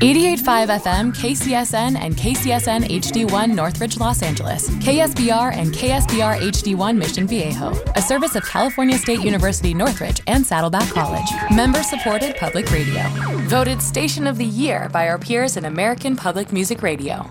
88.5 FM, KCSN, and KCSN HD1 Northridge, Los Angeles. KSBR and KSBR HD1 Mission Viejo. A service of California State University Northridge and Saddleback College. Member supported public radio. Voted Station of the Year by our peers in American Public Music Radio.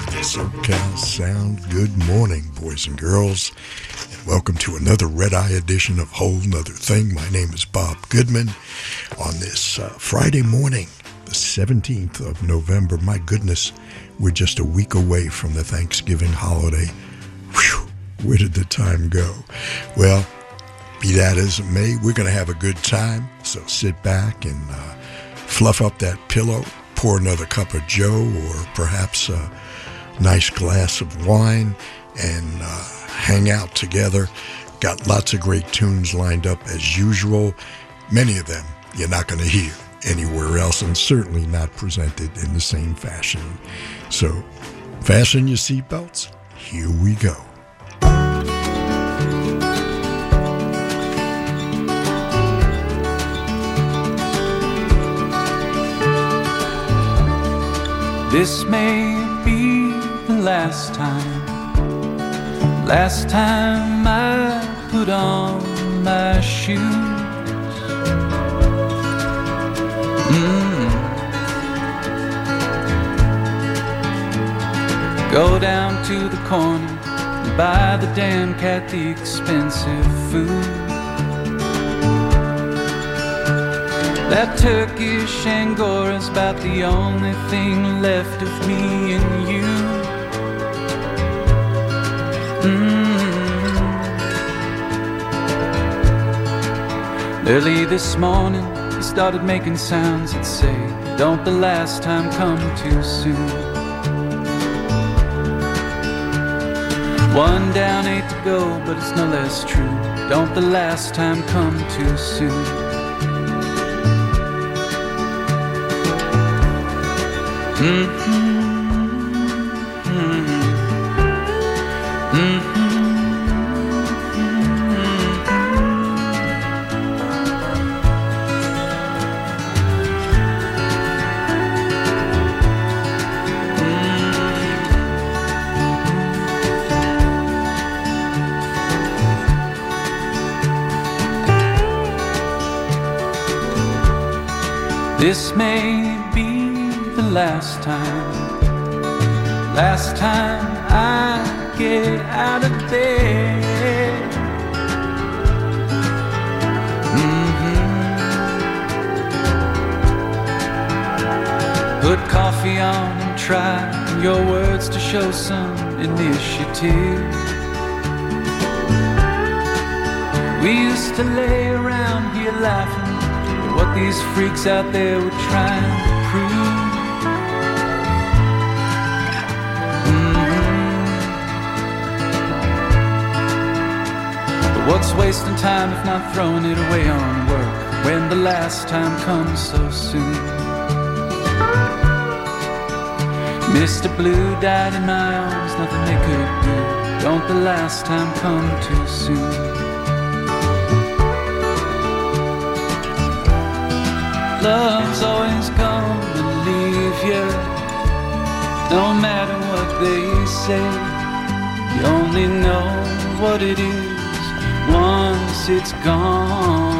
88.5, the SoCal Sound. Good morning, boys and girls, and welcome to another Red Eye edition of Whole 'Nuther Thing. My name is Bob Goodman. On this uh, Friday morning, the 17th of November, my goodness, we're just a week away from the Thanksgiving holiday. Whew, where did the time go? Well, be that as it may, we're going to have a good time, so sit back and uh, fluff up that pillow pour another cup of Joe or perhaps a nice glass of wine and uh, hang out together. Got lots of great tunes lined up as usual. Many of them you're not going to hear anywhere else and certainly not presented in the same fashion. So fasten your seatbelts. Here we go. This may last time, last time I put on my shoes. Mm. Go down to the corner and buy the damn cat the expensive food. That Turkish Angora's about the only thing left of me and you. Mm. Early this morning, he started making sounds that say, Don't the last time come too soon. One down, eight to go, but it's no less true. Don't the last time come too soon. This may be the last time, last time I get out of bed. Mm-hmm. Put coffee on and try your words to show some initiative. We used to lay around here laughing what these freaks out there were trying to prove. But what's wasting time if not throwing it away on work when the last time comes so soon? Mr. Blue died in my arms, nothing they could do. Don't the last time come too soon? Love's always gonna leave you, no matter what they say. You only know what it is once it's gone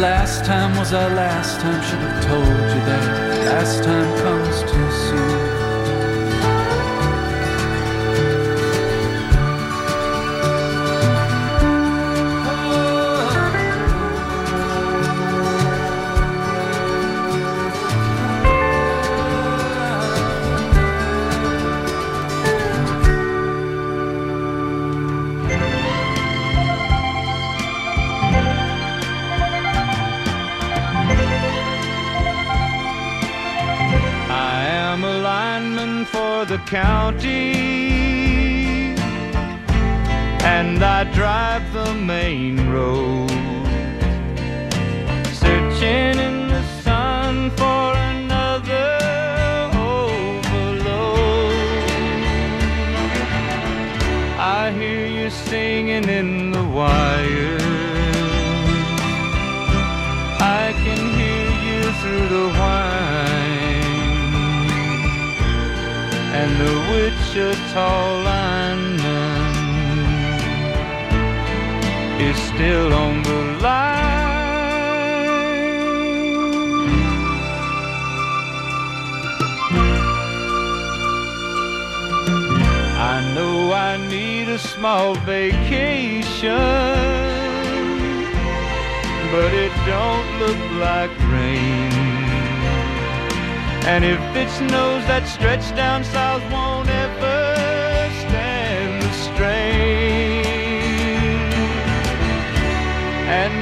last time was our last time. Should have told you that last time comes county. And I drive the main road Wichita lineman is still on the line. I know I need a small vacation, but it don't look like rain. And if it snows, that stretch down south won't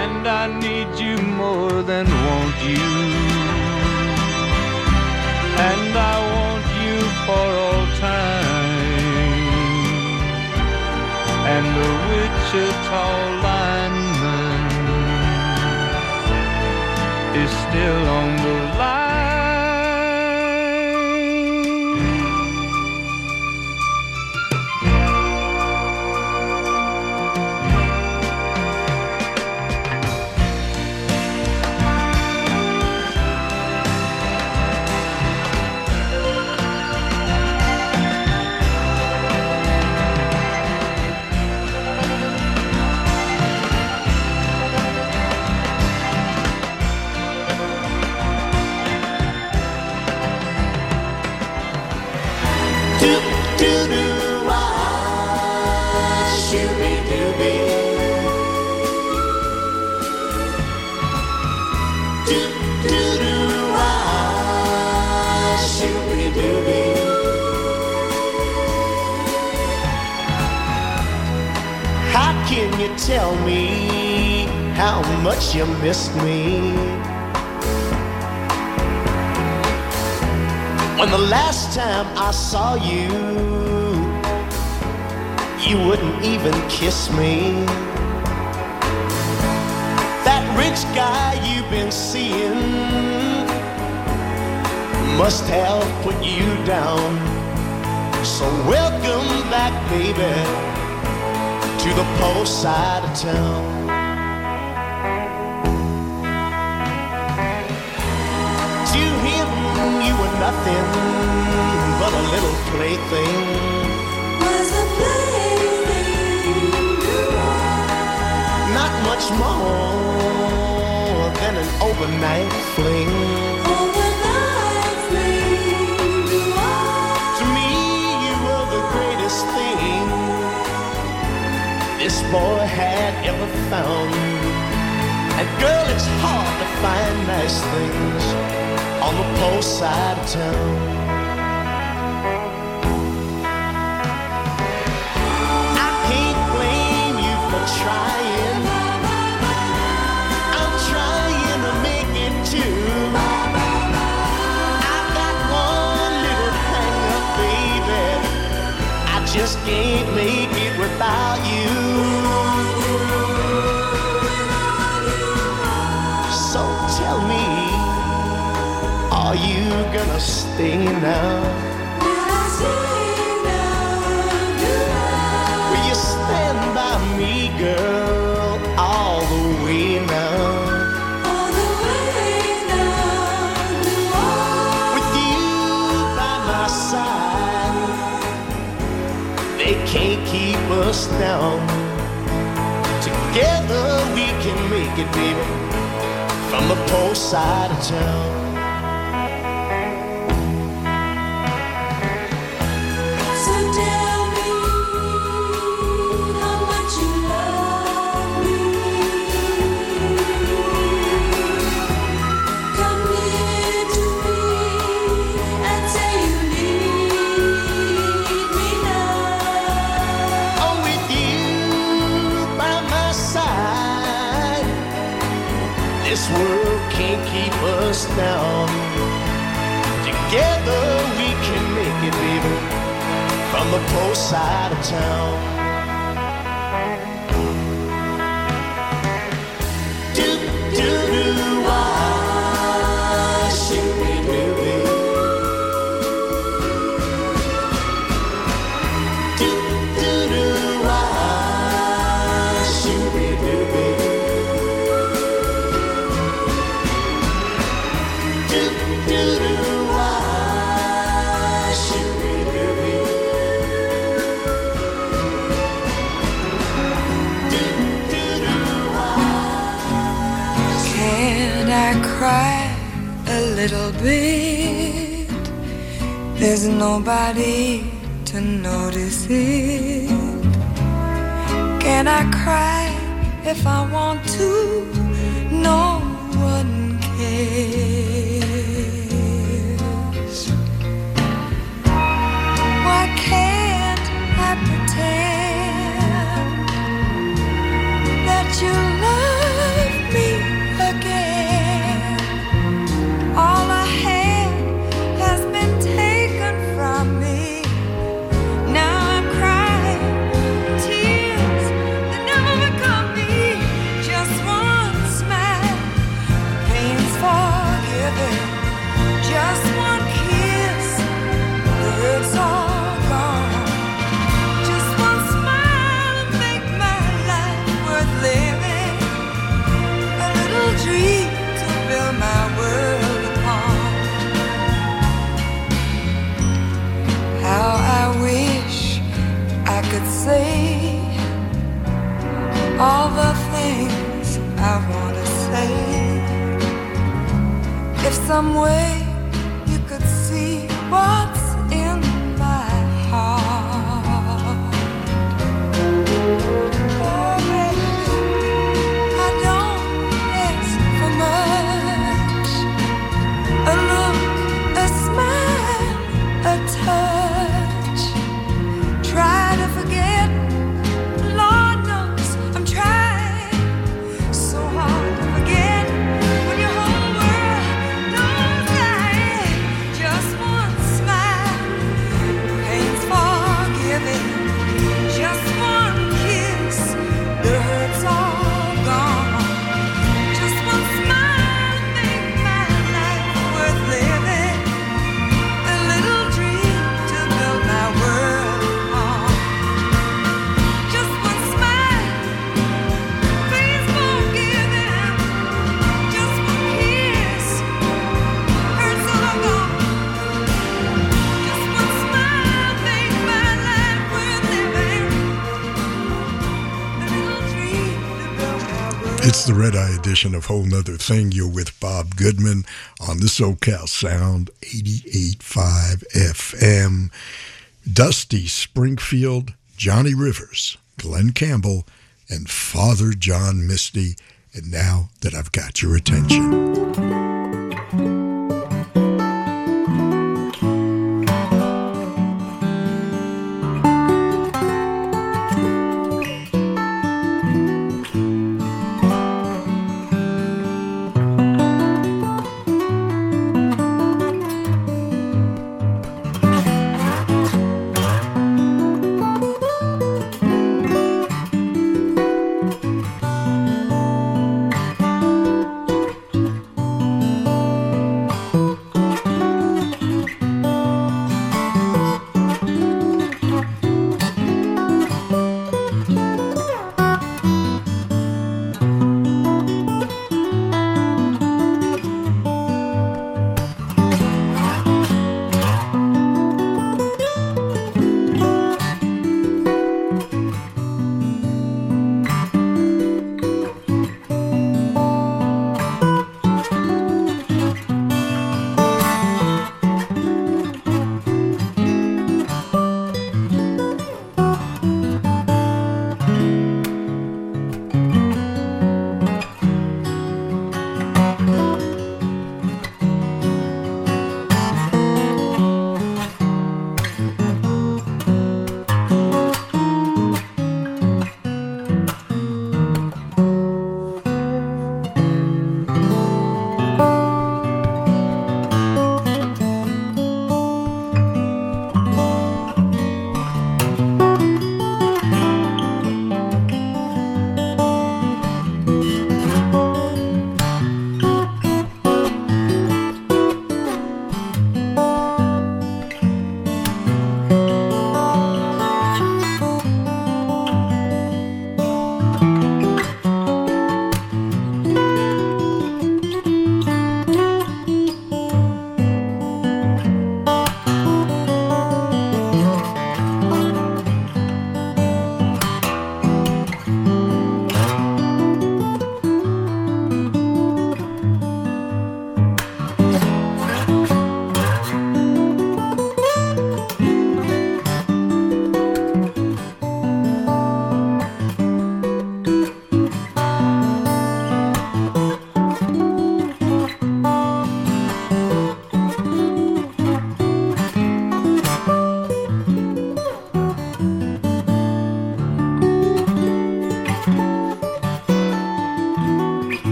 And I need you more than want you. Wichita lineman is still on the tell me how much you missed me? When the last time I saw you, you wouldn't even kiss me. That rich guy you've been seeing must have put you down. So welcome back, baby, to the post side of town. To him, you were nothing but a little plaything. Was a plaything. Not much more than an overnight fling. Oh, boy had ever found. And girl, it's hard to find nice things on the post side of town. I can't blame you for trying. I'm trying to make it too. I've got one little baby. I just can't make it without you. Are you gonna stay now? Will you stand by me, girl, all the way now? With you by my side, they can't keep us down. Together we can make it, baby, from the post side of town. Us down. Together we can make it, baby, from the post side of town. Bit? There's nobody to notice it. Can I cry if I want to? If It's the Red Eye edition of Whole 'Nuther Thing. You're with Bob Goodman on the SoCal Sound 88.5 FM. Dusty Springfield, Johnny Rivers, Glen Campbell, and Father John Misty. And now that I've got your attention.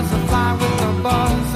buzz, I fly with the buzz.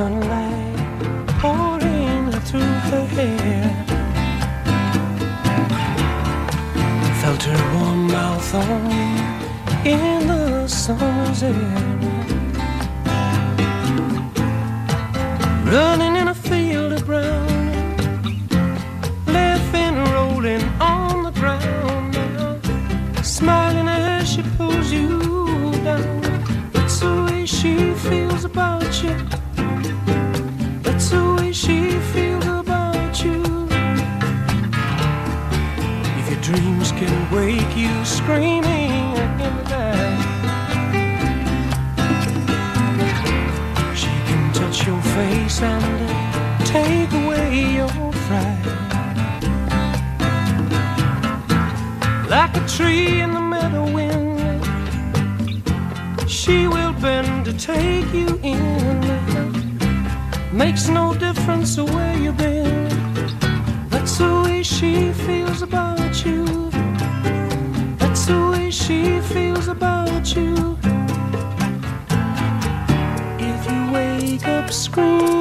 sunlight pouring through her hair. Felt her warm mouth on me in the summer's air. Running in a field of brown, laughing, rolling on the ground. Smiling as she pulls you down. It's the way she feels about you. wake you screaming in the night. She can touch your face and take away your fright. Like a tree in the meadow wind, she will bend to take you in. Makes no difference where you've been. That's the way she up screen.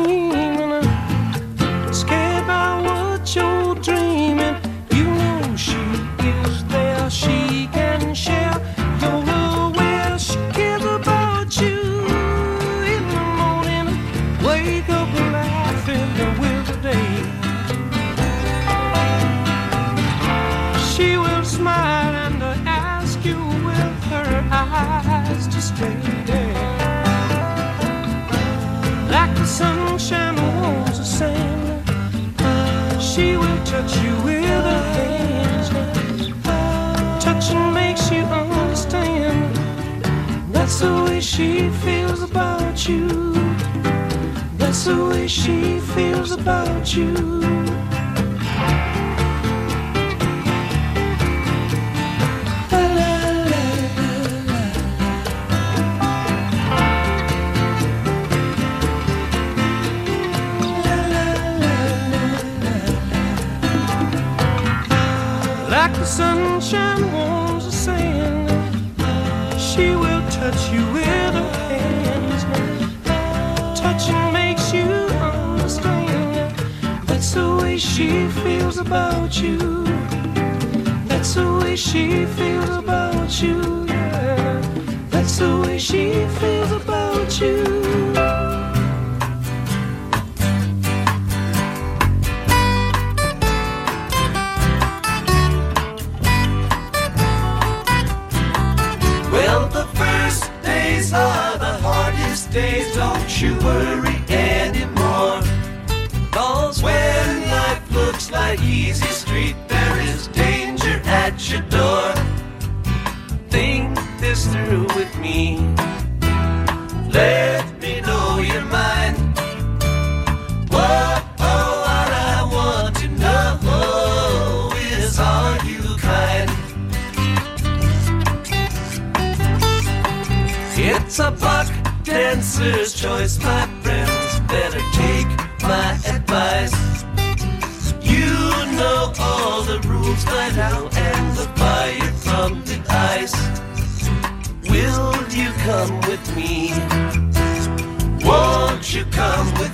she feels about you. About you. That's the way she feels about you.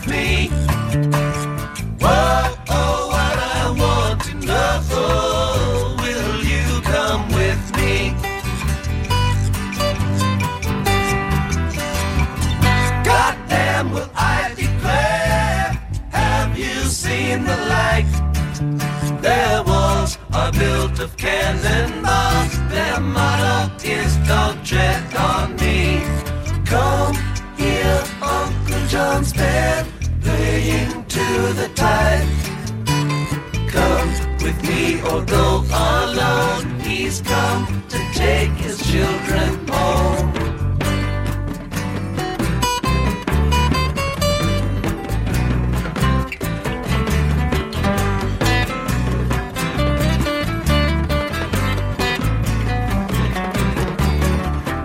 Me? Whoa, oh, what I want to know. Will you come with me? Goddamn, will I declare? Have you seen the walls are built of cannonballs. The tide. Come with me or go alone. He's come to take his children home.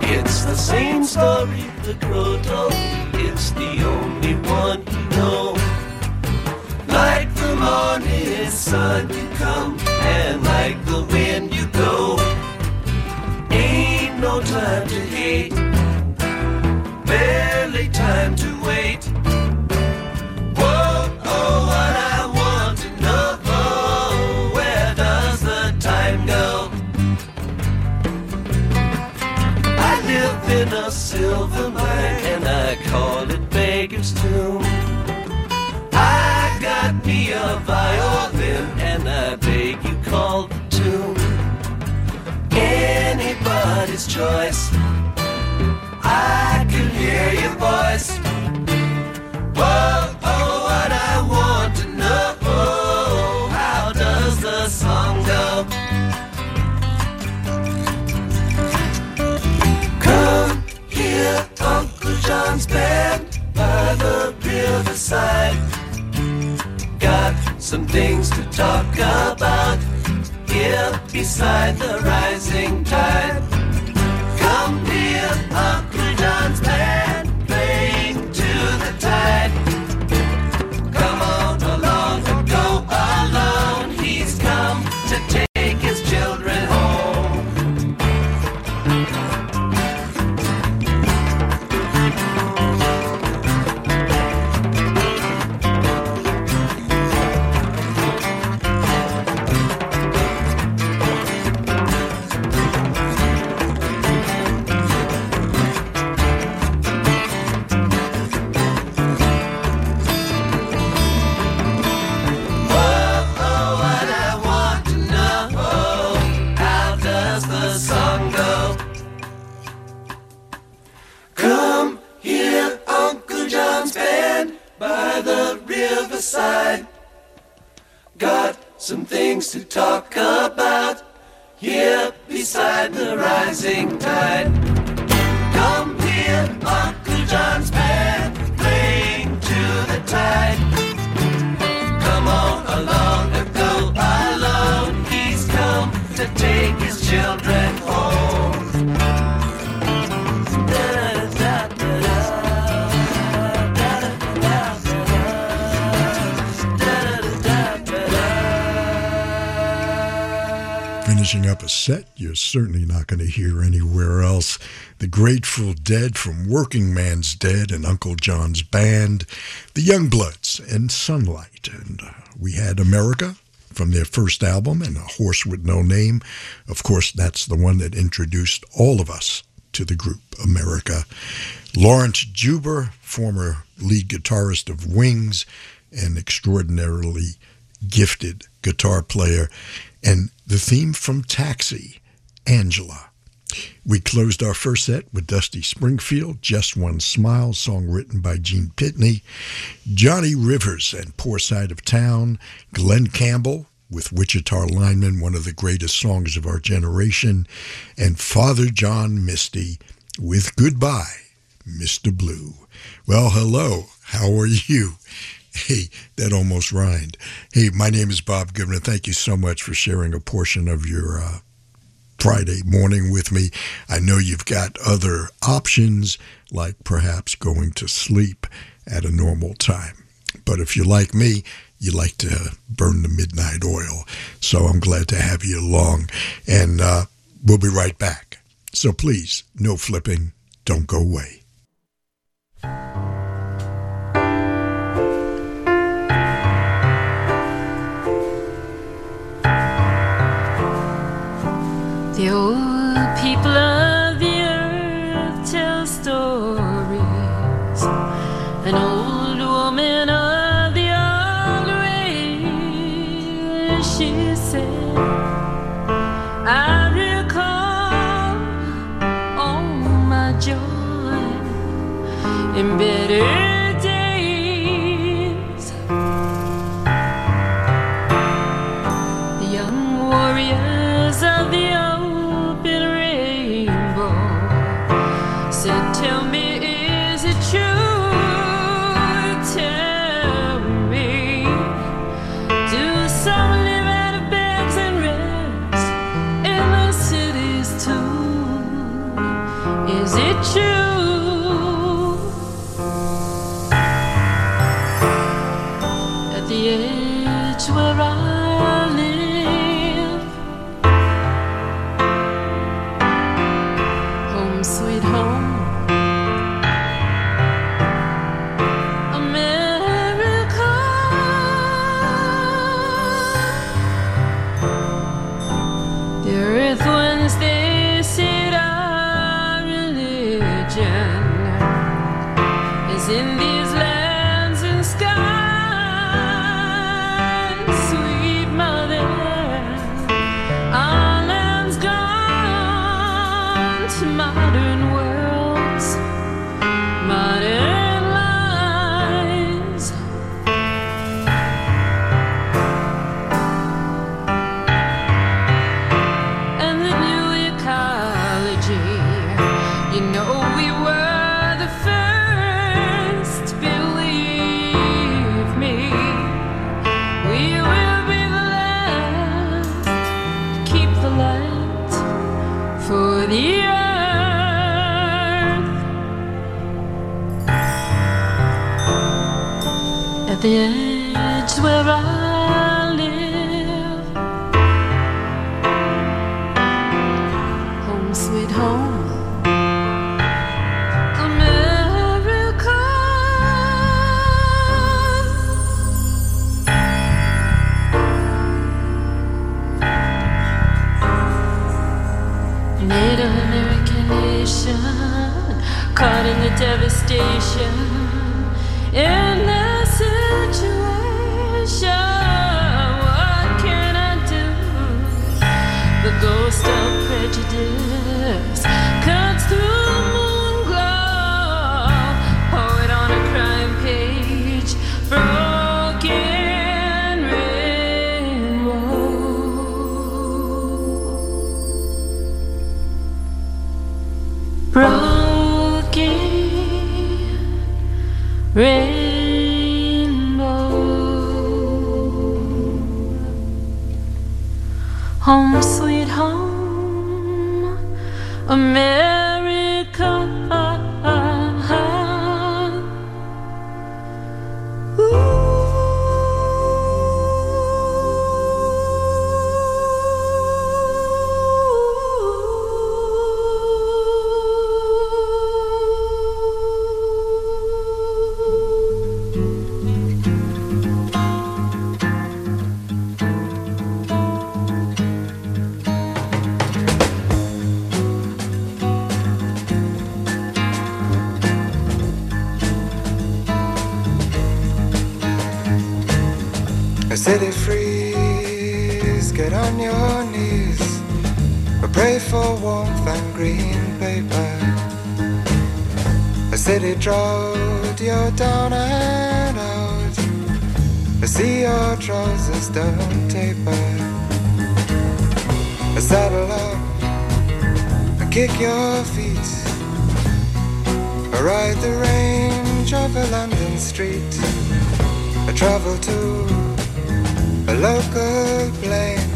It's the same story the crow morning sun you come, and like the wind you go. Ain't no time to hate, choice. I can hear your voice. Whoa, oh, what I want to know. How does the song go? Come here, Uncle John's band by the riverside. Got some things to talk about here beside the rising tide. Set you're certainly not going to hear anywhere else. The Grateful Dead from Workingman's Dead and Uncle John's Band, The Youngbloods and Sunlight. And uh, we had America from their first album and A Horse with No Name. Of course, that's the one that introduced all of us to the group America. Laurence Juber, former lead guitarist of Wings, an extraordinarily gifted guitar player, and the theme from Taxi, Angela. We closed our first set with Dusty Springfield, Just One Smile, song written by Gene Pitney, Johnny Rivers and Poor Side of Town, Glen Campbell with Wichita Lineman, one of the greatest songs of our generation, and Father John Misty with Goodbye, Mr. Blue. Well, hello, how are you? Hey, that almost rhymed. Hey, my name is Bob Goodman. Thank you so much for sharing a portion of your uh, Friday morning with me. I know you've got other options, like perhaps going to sleep at a normal time. But if you're like me, you like to burn the midnight oil. So I'm glad to have you along. And uh, we'll be right back. So please, no flipping. Don't go away. The old people of the earth tell stories. An old woman of the old race, she said, I recall all my joy in better Native American nation caught in the devastation. In this America. Don't taper. I saddle up and kick your feet. I ride the range of a London street. I travel to a local plane.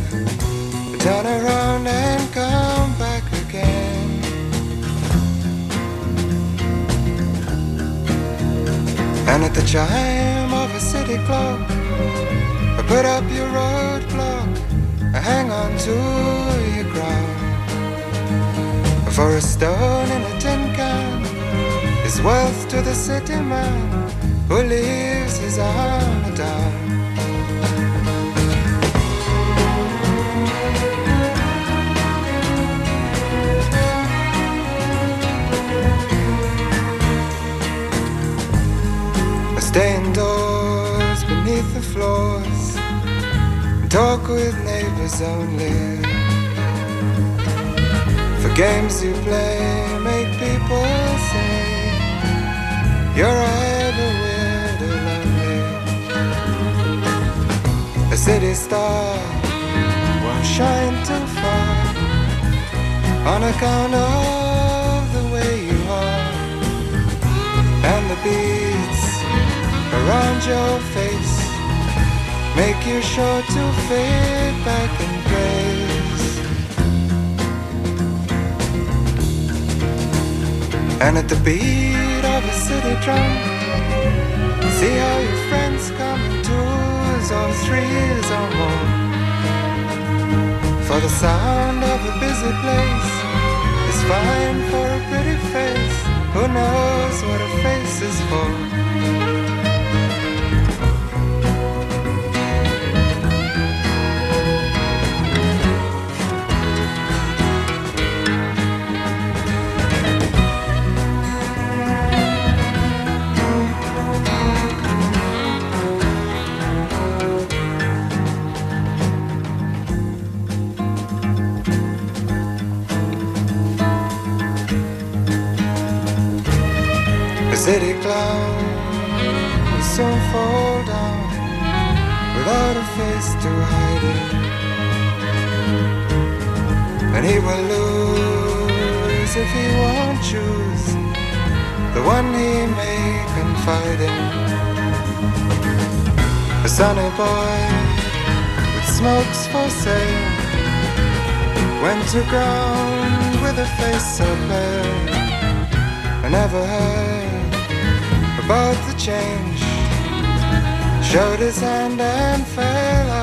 I turn around and come back again. And at the chime of a city clock, I put up your roadblock. Hang on to your ground. For a stone in a tin can is wealth to the city man who leaves his armor down. Stay indoors beneath the floors and talk with neighbors only. For games you play make people say you're either weird or lonely. A city star won't shine too far on account of the way you are and the beads around your face make you sure to fade back in grace. And at the beat of a city drum, see how your friends come in twos or threes or more. For the sound of a busy place is fine for a pretty face. Who knows what a face is for? To. And he will lose if he won't choose the one he may confide in. A sunny boy with smokes for sale went to ground with a face so pale. I never heard about the change. Showed his hand and fell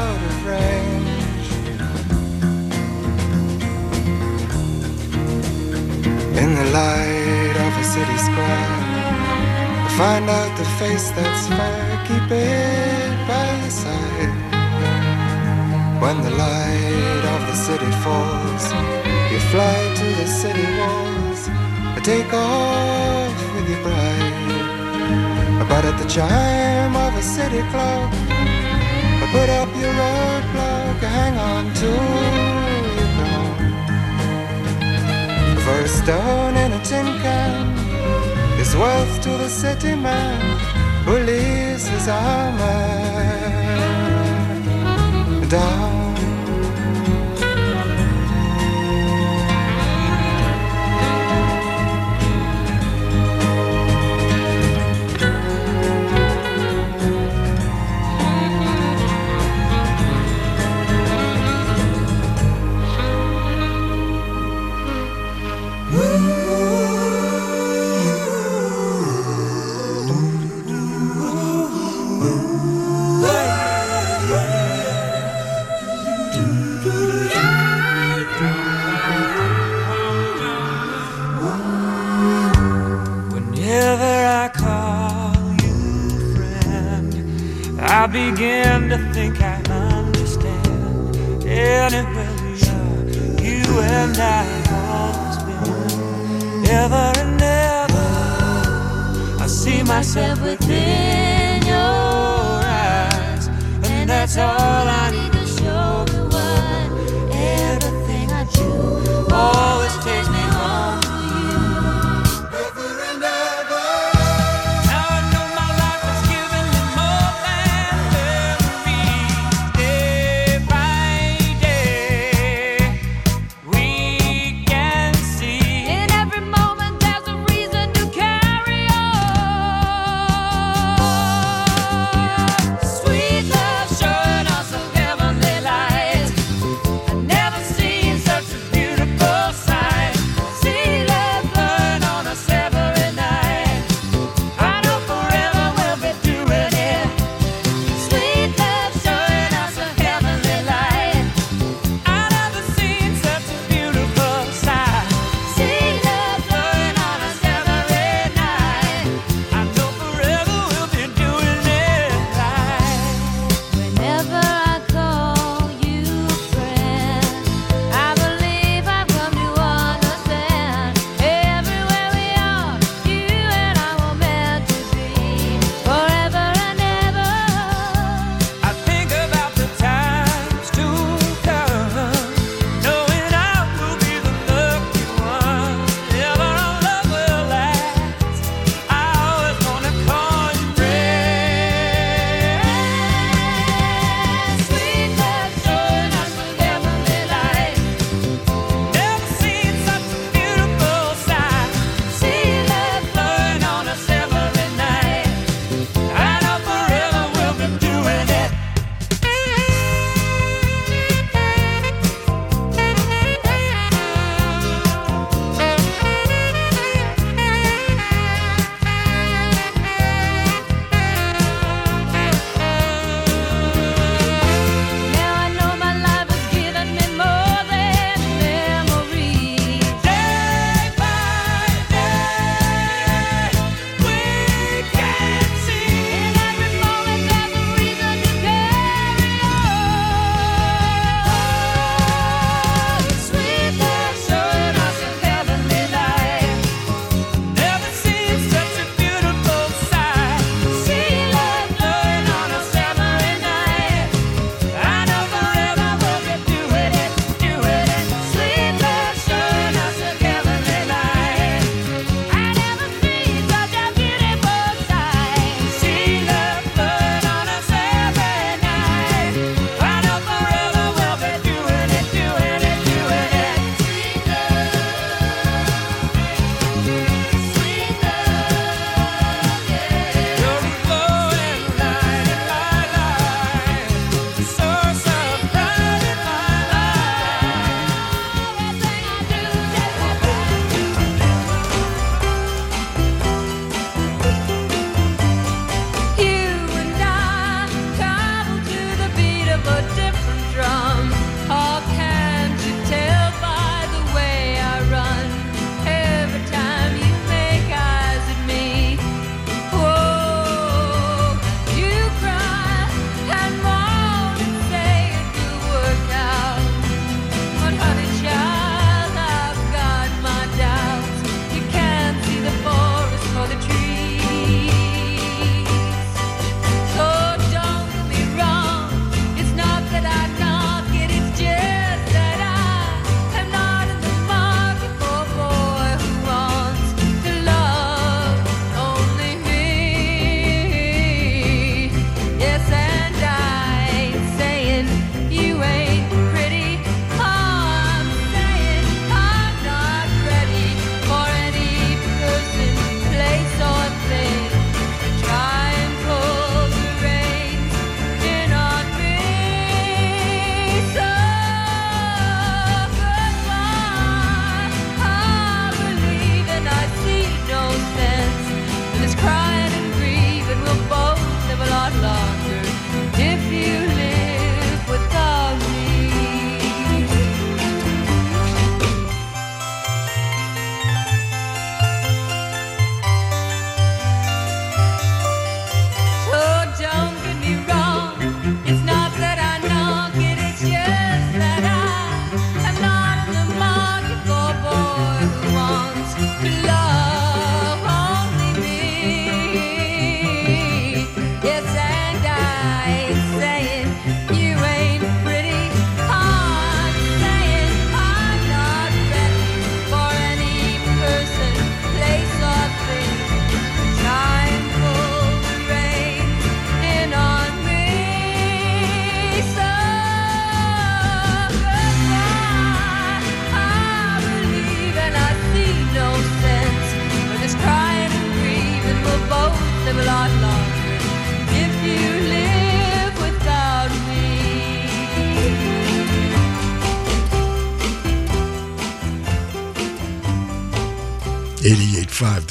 In the light of a city square, I find out the face that's fair. Keep it by your side. When the light of the city falls, you fly to the city walls. I take off with your bride. But at the chime of a city clock, I put up your roadblock, I hang on to For a stone in a tin can is wealth to the city man who leaves his armor down. Myself within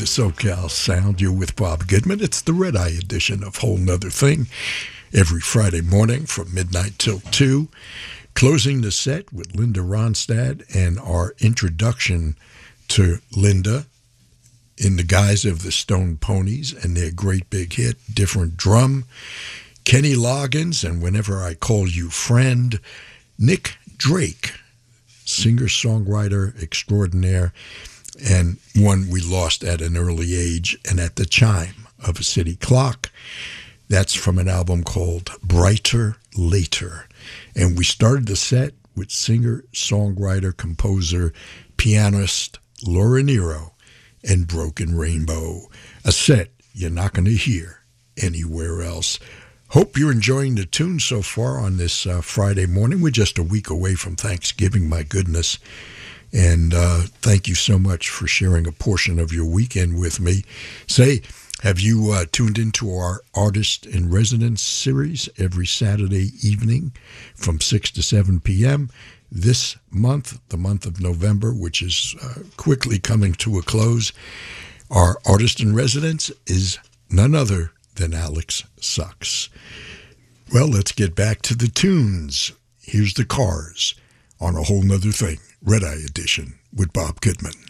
88.5 The SoCal Sound. You're with Bob Goodman. It's the Red Eye edition of Whole 'Nuther Thing every Friday morning from midnight till 2. Closing the set with Linda Ronstadt and our introduction to Linda in the guise of the Stone Poneys and their great big hit, Different Drum. Kenny Loggins and Whenever I Call You Friend. Nick Drake, singer songwriter extraordinaire and one we lost at an early age and at the chime of a city clock. That's from an album called Bryter Layter. And we started the set with singer, songwriter, composer, pianist Laura Nyro and Broken Rainbow. A set you're not going to hear anywhere else. Hope you're enjoying the tune so far on this uh, Friday morning. We're just a week away from Thanksgiving, my goodness. And uh, thank you so much for sharing a portion of your weekend with me. Say, have you uh, tuned into our Artist in Residence series every Saturday evening from 6 to 7 p.m.? This month, the month of November, which is uh, quickly coming to a close, our Artist in Residence is none other than Alex Sucks. Well, let's get back to the tunes. Here's the Cars on a whole nother thing. Red Eye Edition with Bob Goodman.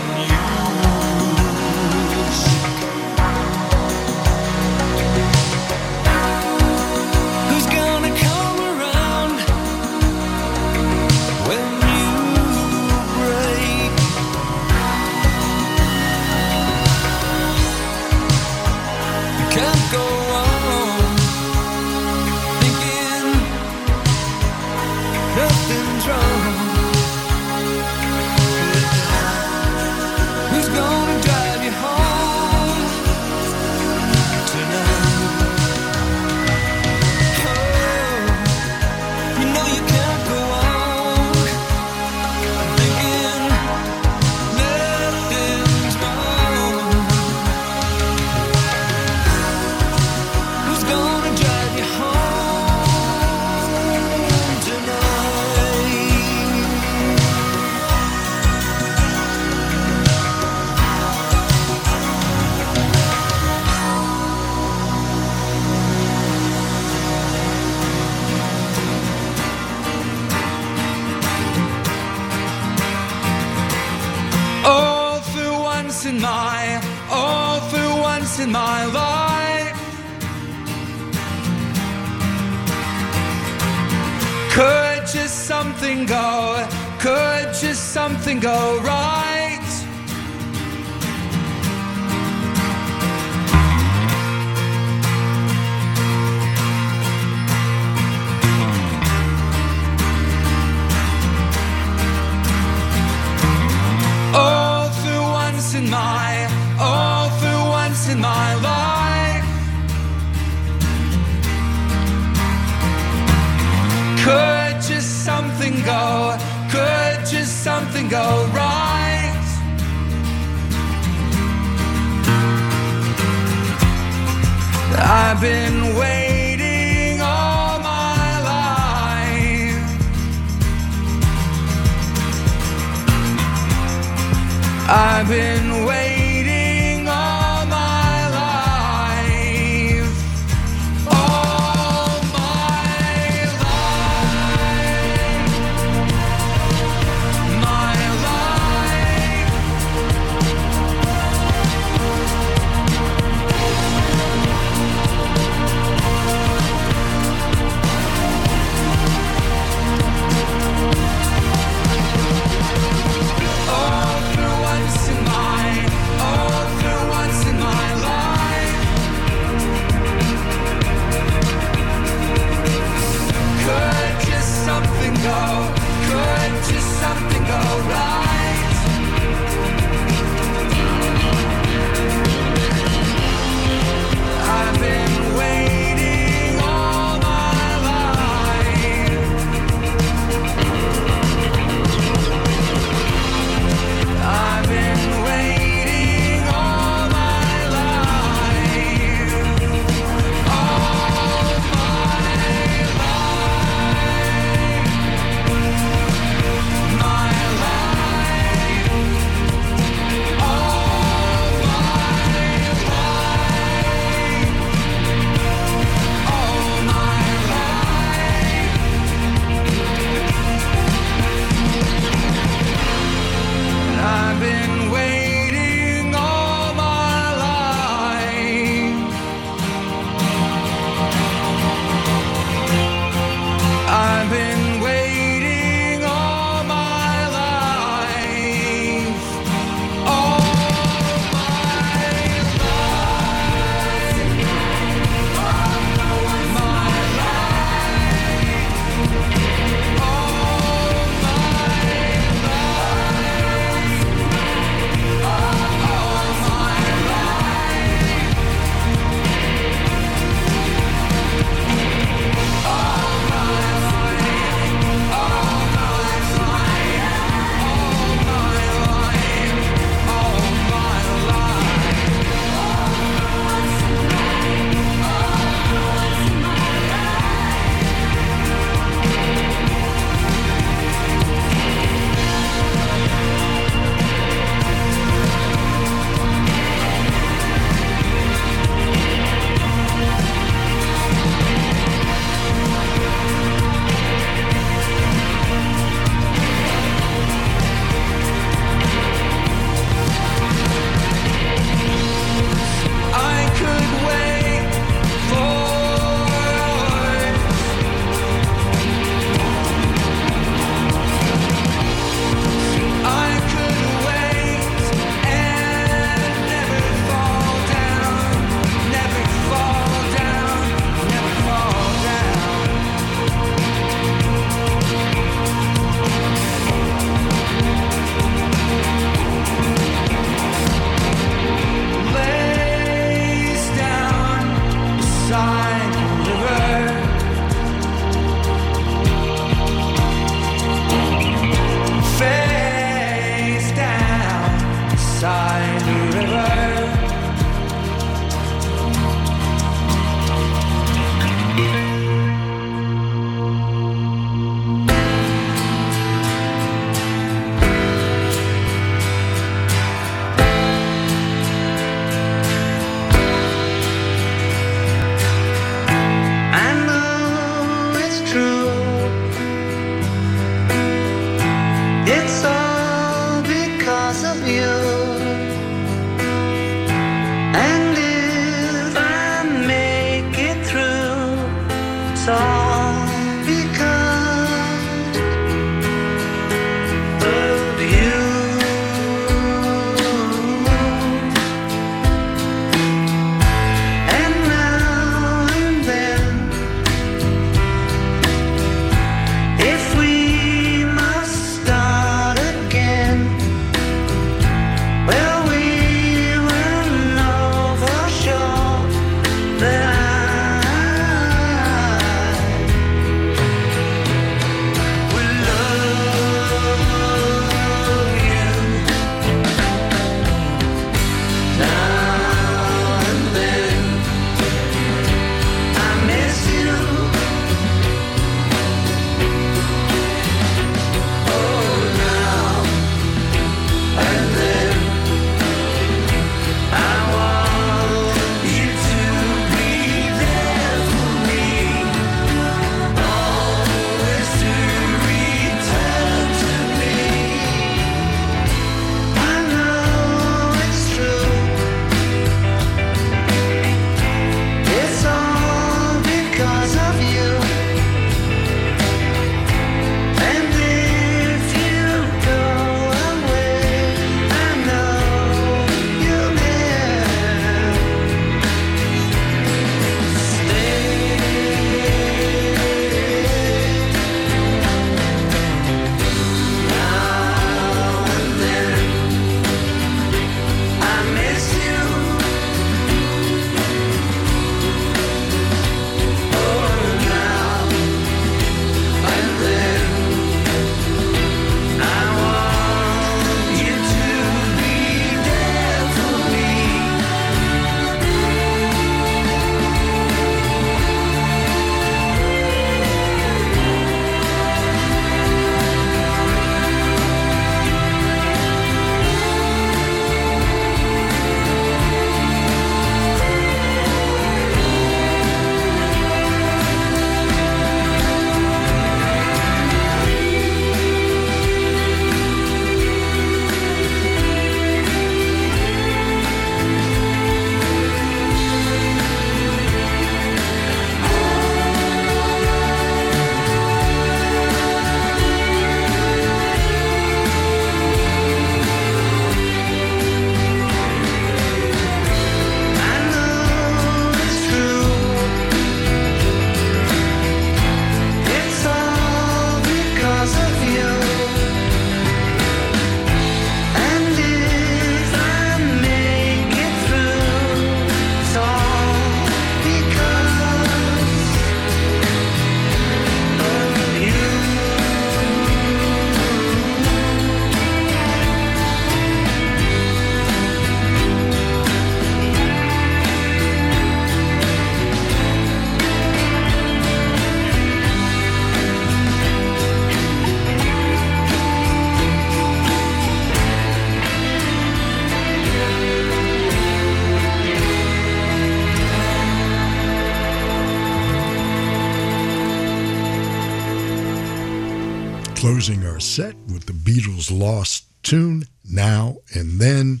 Beatles' lost tune, Now and Then.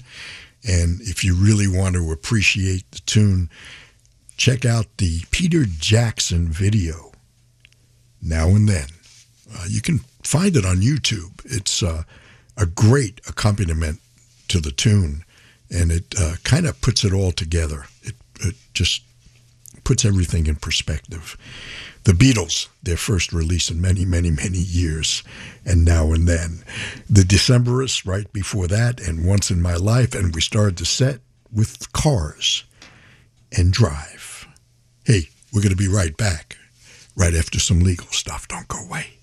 And if you really want to appreciate the tune, check out the Peter Jackson video, Now and Then. Uh, you can find it on YouTube. It's uh, a great accompaniment to the tune, and it uh, kind of puts it all together. It, it just puts everything in perspective. The Beatles, their first release in many, many, many years, and now and then. The Decemberists, right before that, and Once in My Life, and we started the set with Cars and Drive. Hey, we're going to be right back, right after some legal stuff. Don't go away.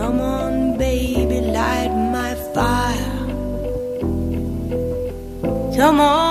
Come on, baby, light my fire. Come on,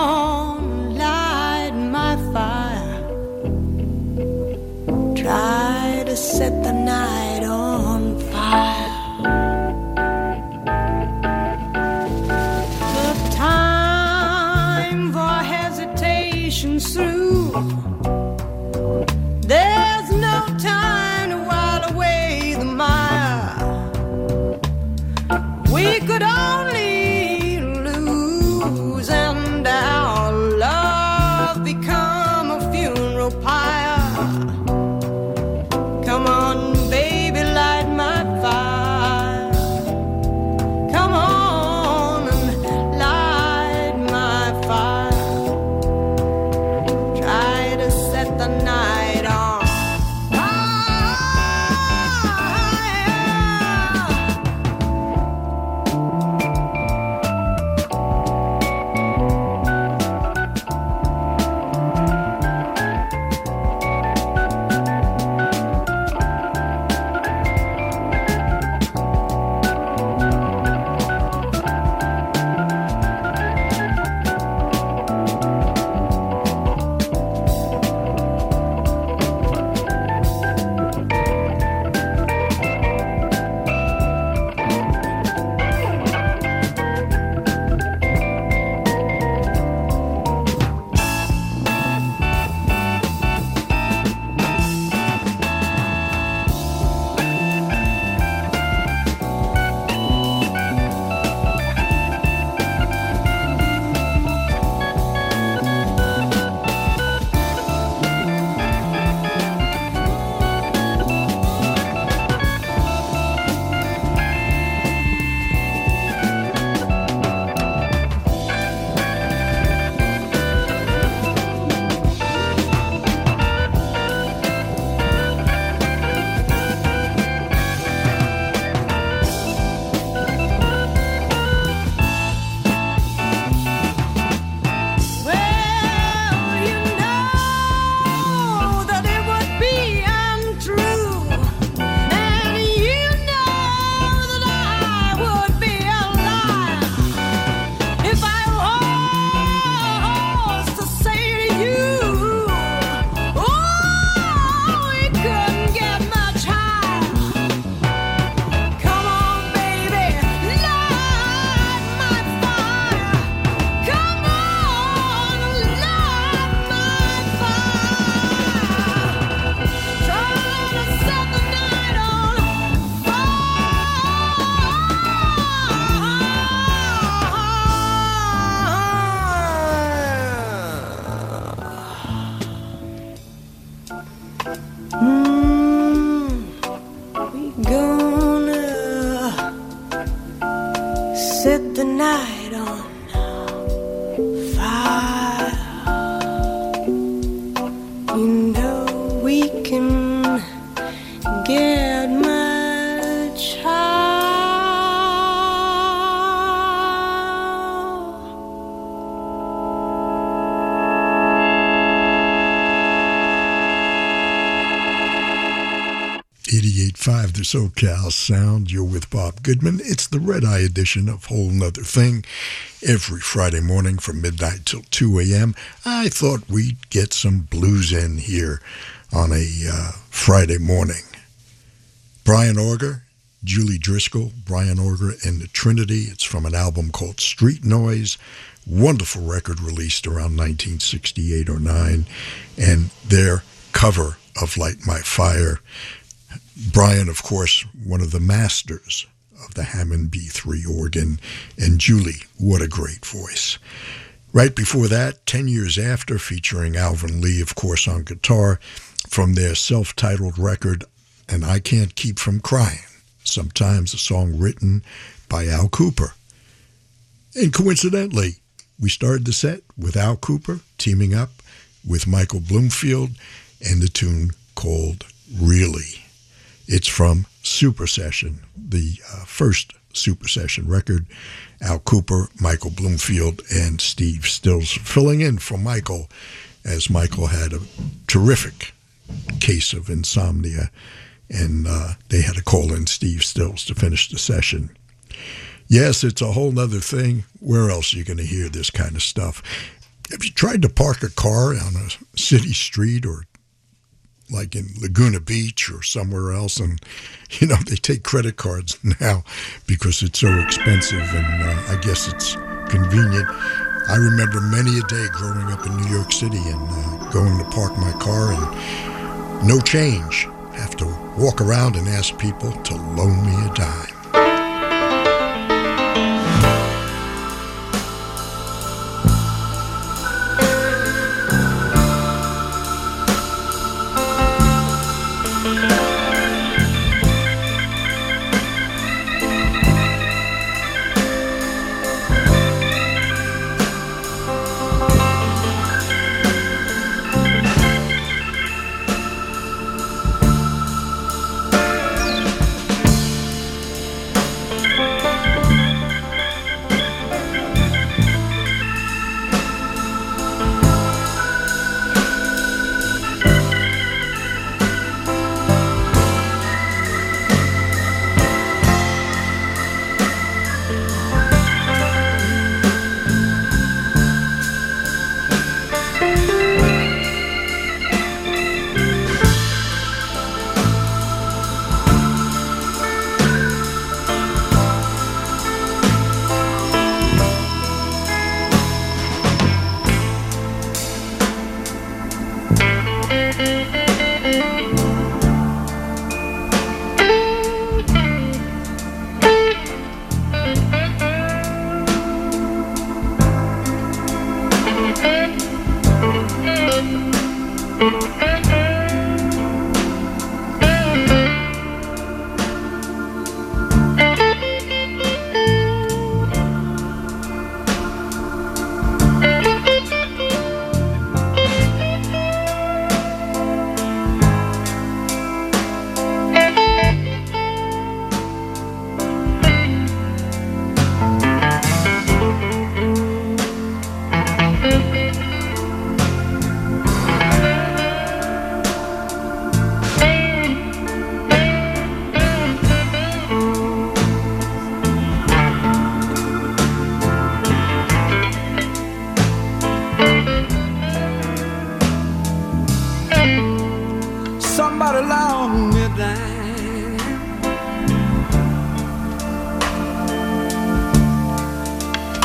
SoCal Sound. You're with Bob Goodman. It's the Red Eye edition of Whole 'Nuther Thing. Every Friday morning from midnight till 2 a.m. I thought we'd get some blues in here on a uh, Friday morning. Brian Auger, Julie Driscoll, Brian Auger and the Trinity. It's from an album called Street Noise. Wonderful record released around 1968 or 9. And their cover of Light My Fire Brian, of course, one of the masters of the Hammond B3 organ, and Julie, what a great voice. Right before that, 10 years after, featuring Alvin Lee, of course, on guitar, from their self titled record, And I Can't Keep From Crying, sometimes a song written by Al Kooper. And coincidentally, we started the set with Al Kooper teaming up with Michael Bloomfield and the tune called Really. It's from Super Session, the uh, first Super Session record. Al Kooper, Michael Bloomfield, and Steve Stills filling in for Michael as Michael had a terrific case of insomnia, and uh, they had to call in Steve Stills to finish the session. Yes, it's a whole nother thing. Where else are you going to hear this kind of stuff? Have you tried to park a car on a city street or like in Laguna Beach or somewhere else, and you know they take credit cards now because it's so expensive, and uh, I guess it's convenient. I remember many a day growing up in New York City and uh, going to park my car and no change. Have to walk around and ask people to loan me a dime.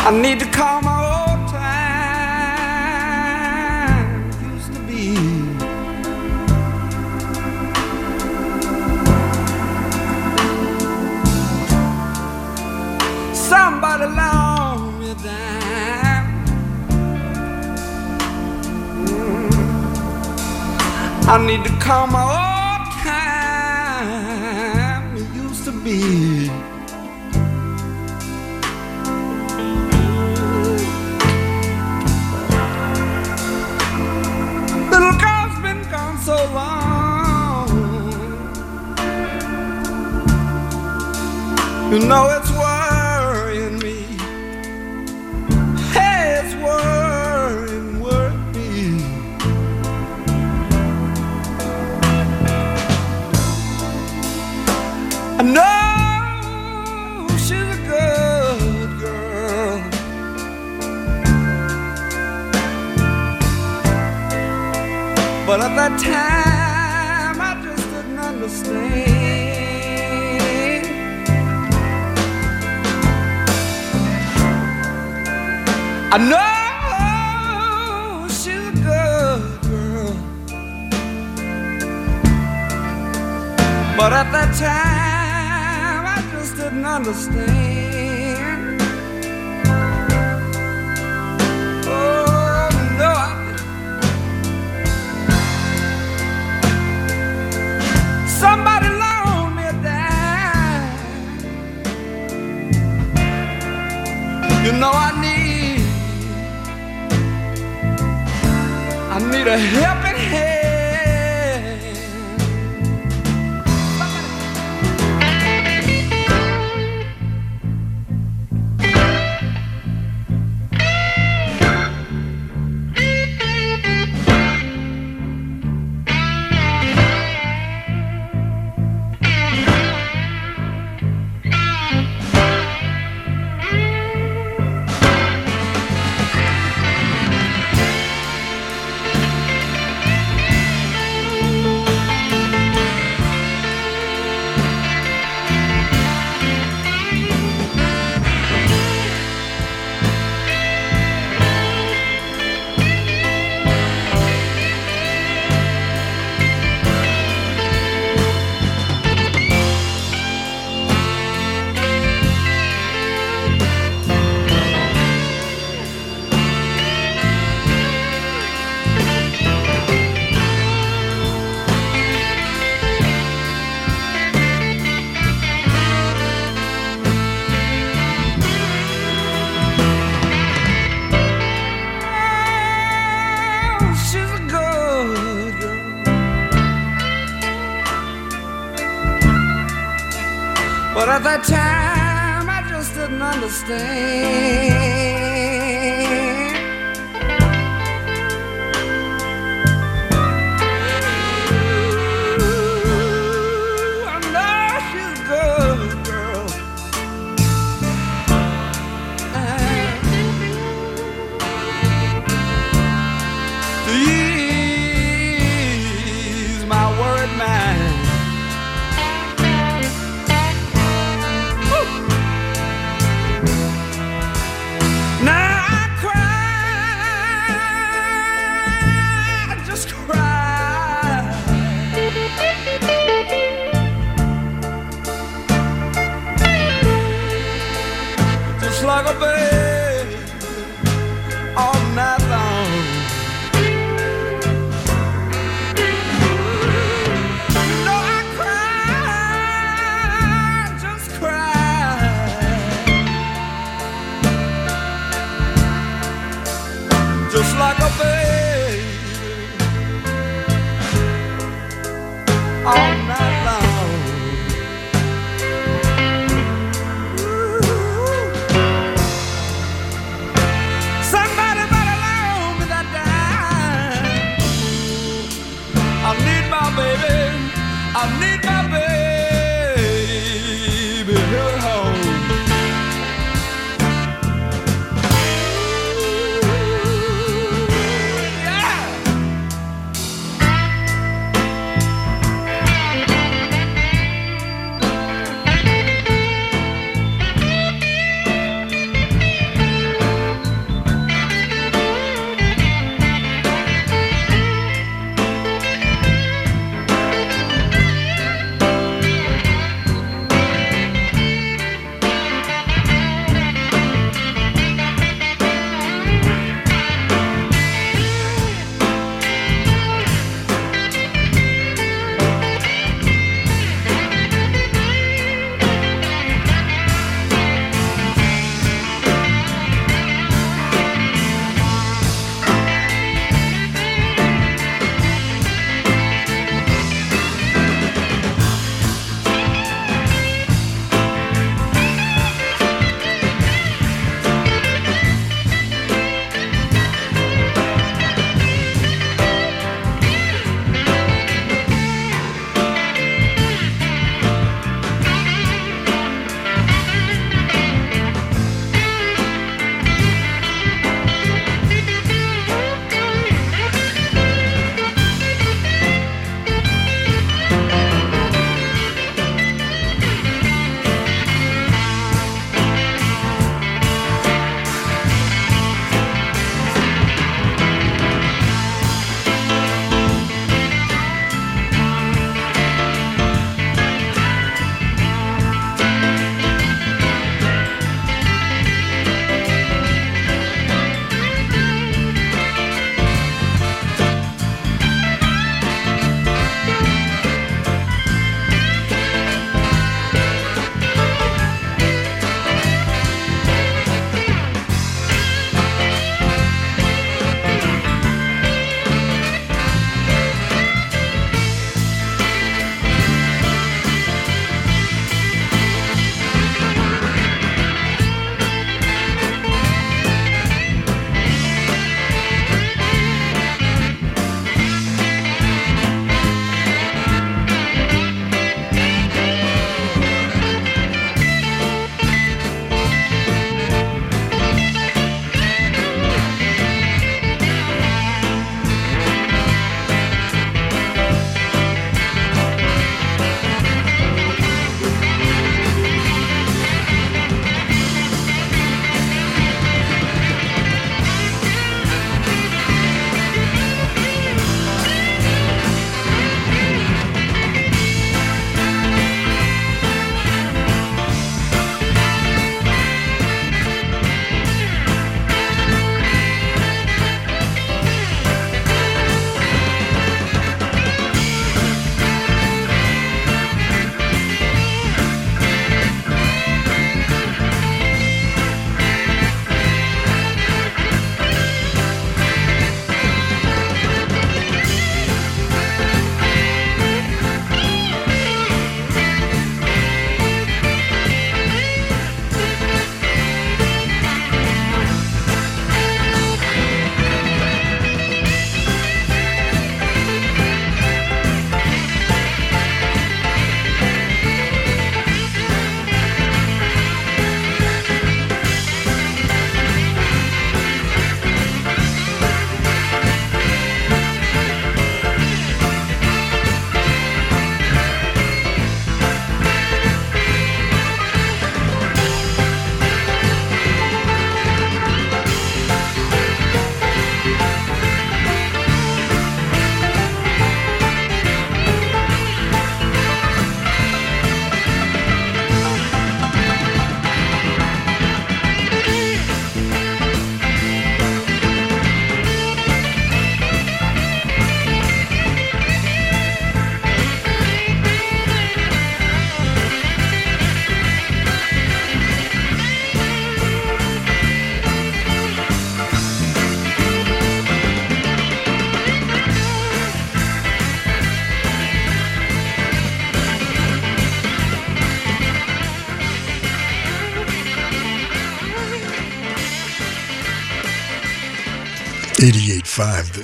I need to call my old time. Used to be. Somebody loan me a dime. Mm. I need to call my old time. Used to be. You know it's worrying me. Hey, it's worrying, worrying me. I know she's a good girl. But at that time, I know she's a good girl. But at that time, I just didn't understand. I need at that time, I just didn't understand.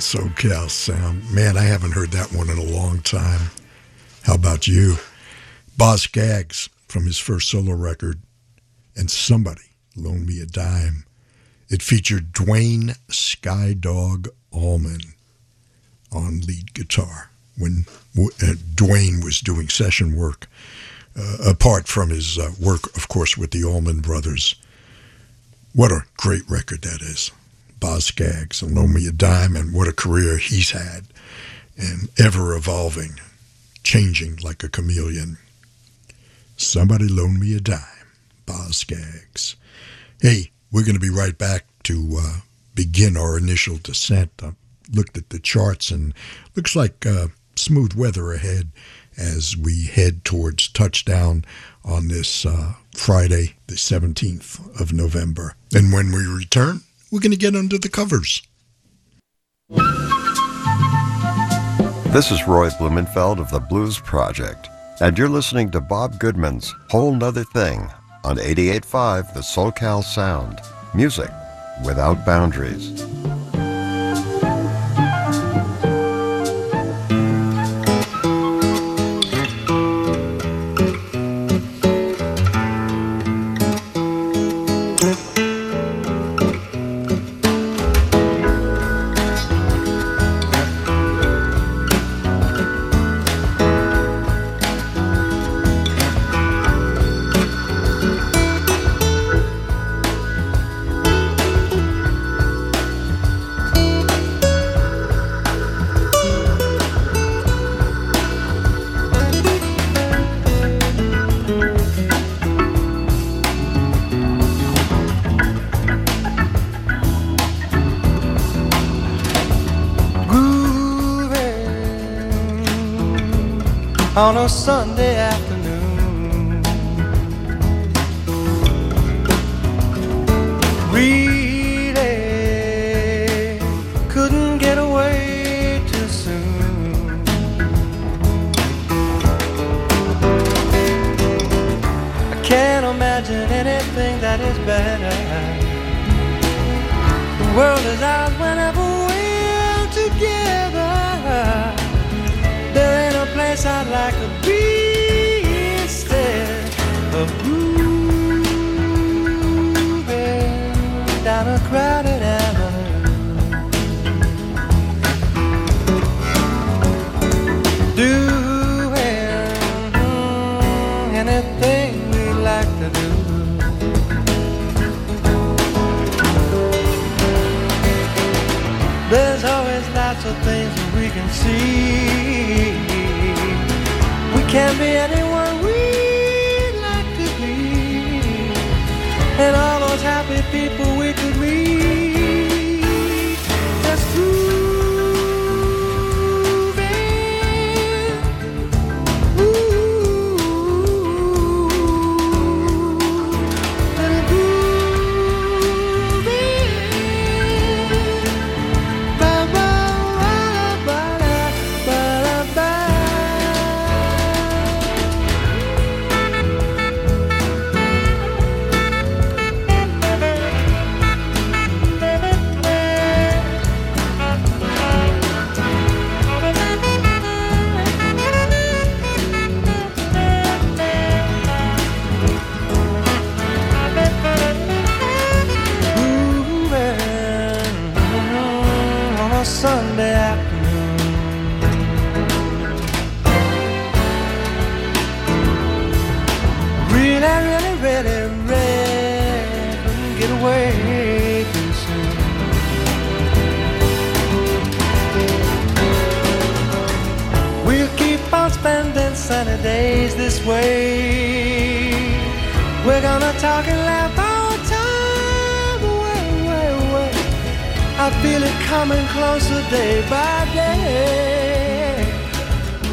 SoCal sound. Man, I haven't heard that one in a long time. How about you? Boz Scaggs from his first solo record, and Somebody Loan Me a Dime. It featured Duane Skydog Allman on lead guitar when uh, Duane was doing session work, uh, apart from his uh, work, of course, with the Allman Brothers. What a great record that is. Boz Scaggs and Loan Me a Dime, and what a career he's had, and ever evolving, changing like a chameleon. Somebody loan me a dime, Boz Scaggs. Hey, we're going to be right back to uh, begin our initial descent. I looked at the charts and looks like uh, smooth weather ahead as we head towards touchdown on this uh, Friday, the 17th of November. And when we return, we're going to get under the covers. This is Roy Blumenfeld of the Blues Project, and you're listening to Bob Goodman's Whole 'Nuther Thing on 88.5 The SoCal Sound. Music without boundaries. On a Sunday afternoon. Really couldn't get away too soon. I can't imagine anything that is better. The world is ours whenever see. We can be anyone we like to be. And all those happy people days this way. We're gonna talk and laugh the time away, away, away. I feel it coming closer day by day.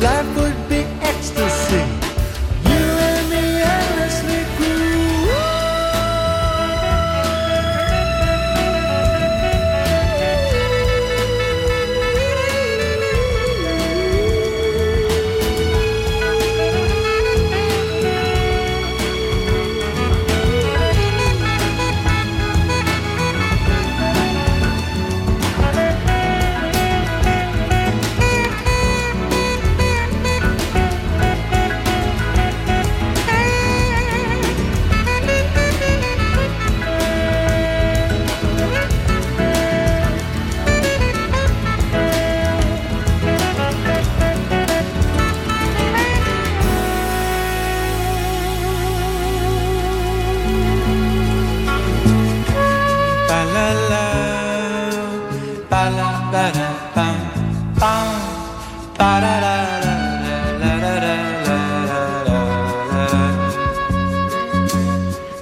Life would be ecstasy.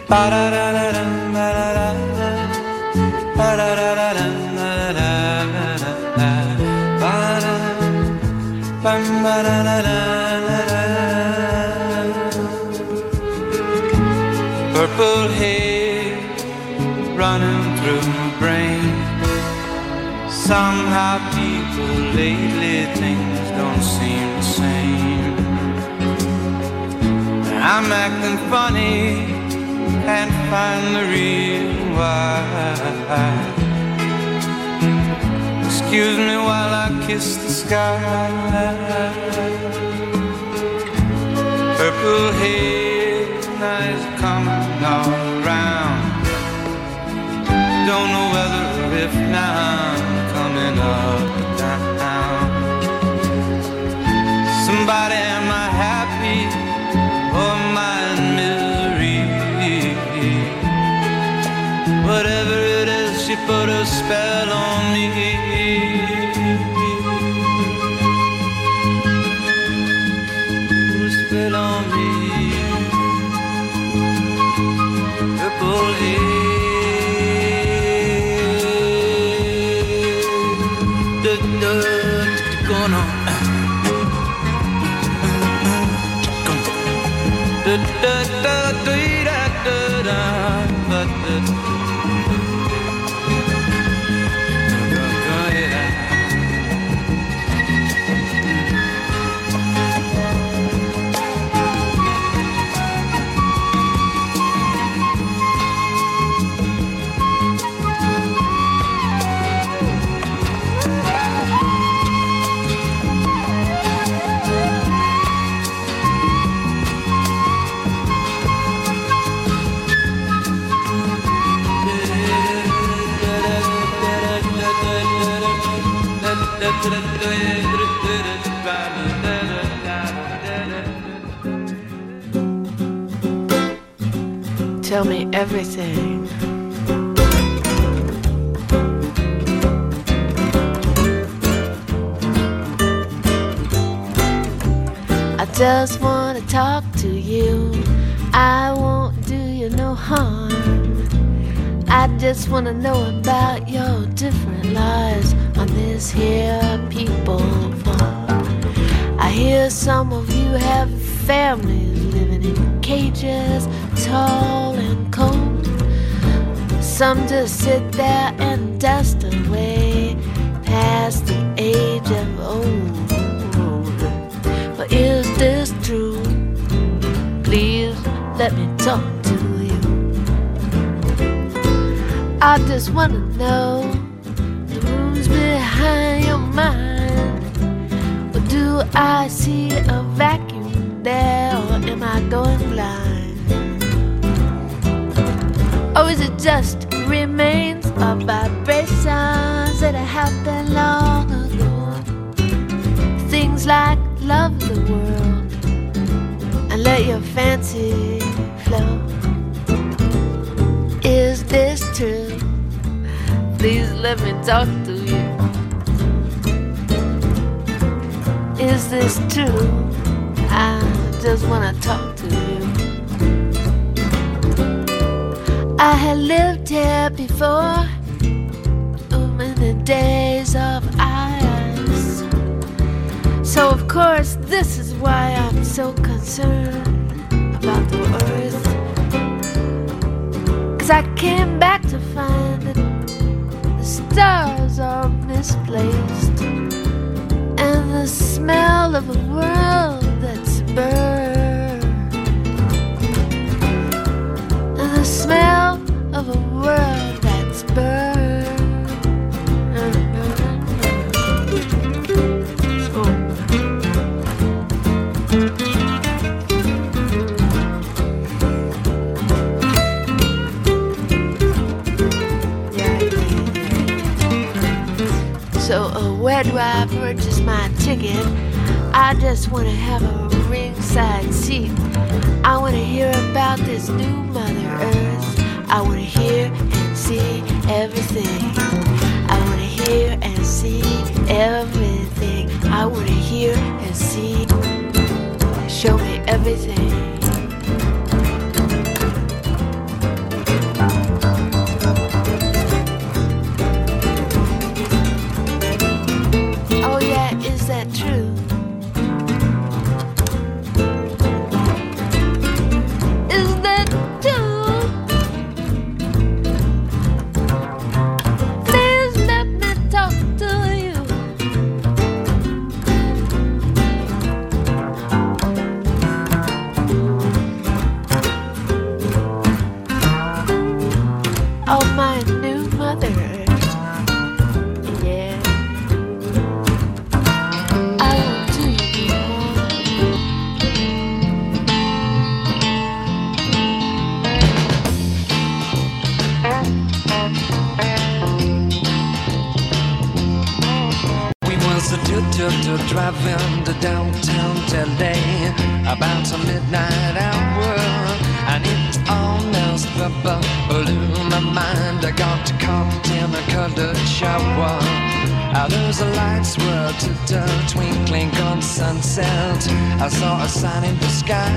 Ba-da-da. Somehow, people lately things don't seem the same. I'm acting funny, can't find the reason why. Excuse me while I kiss the sky. Purple haze, is coming all around. Don't know whether or if now coming up down. Somebody, am I happy or am I in misery? Whatever it is, she put a spell on da, everything. I just wanna talk to you. I won't do you no harm. I just wanna know about your different lives on this here people farm. I hear some of you have families living in cages, tall. Some just sit there and dust away past the age of old. But is this true? Please let me talk to you. I just wanna know Is this true? I just wanna talk to you. I had lived here before in the days of ice. So, of course, this is why I'm so concerned about the earth. Cause I came back to find that the stars are misplaced, the smell of a world that's burned, the smell of a world that's burned. So, where do I purchase my ticket? I just want to have a ringside seat. I want to hear about this new Mother Earth. I want to hear and see everything. I want to hear and see everything. I wanna hear and see. Show me everything. Sign in the sky.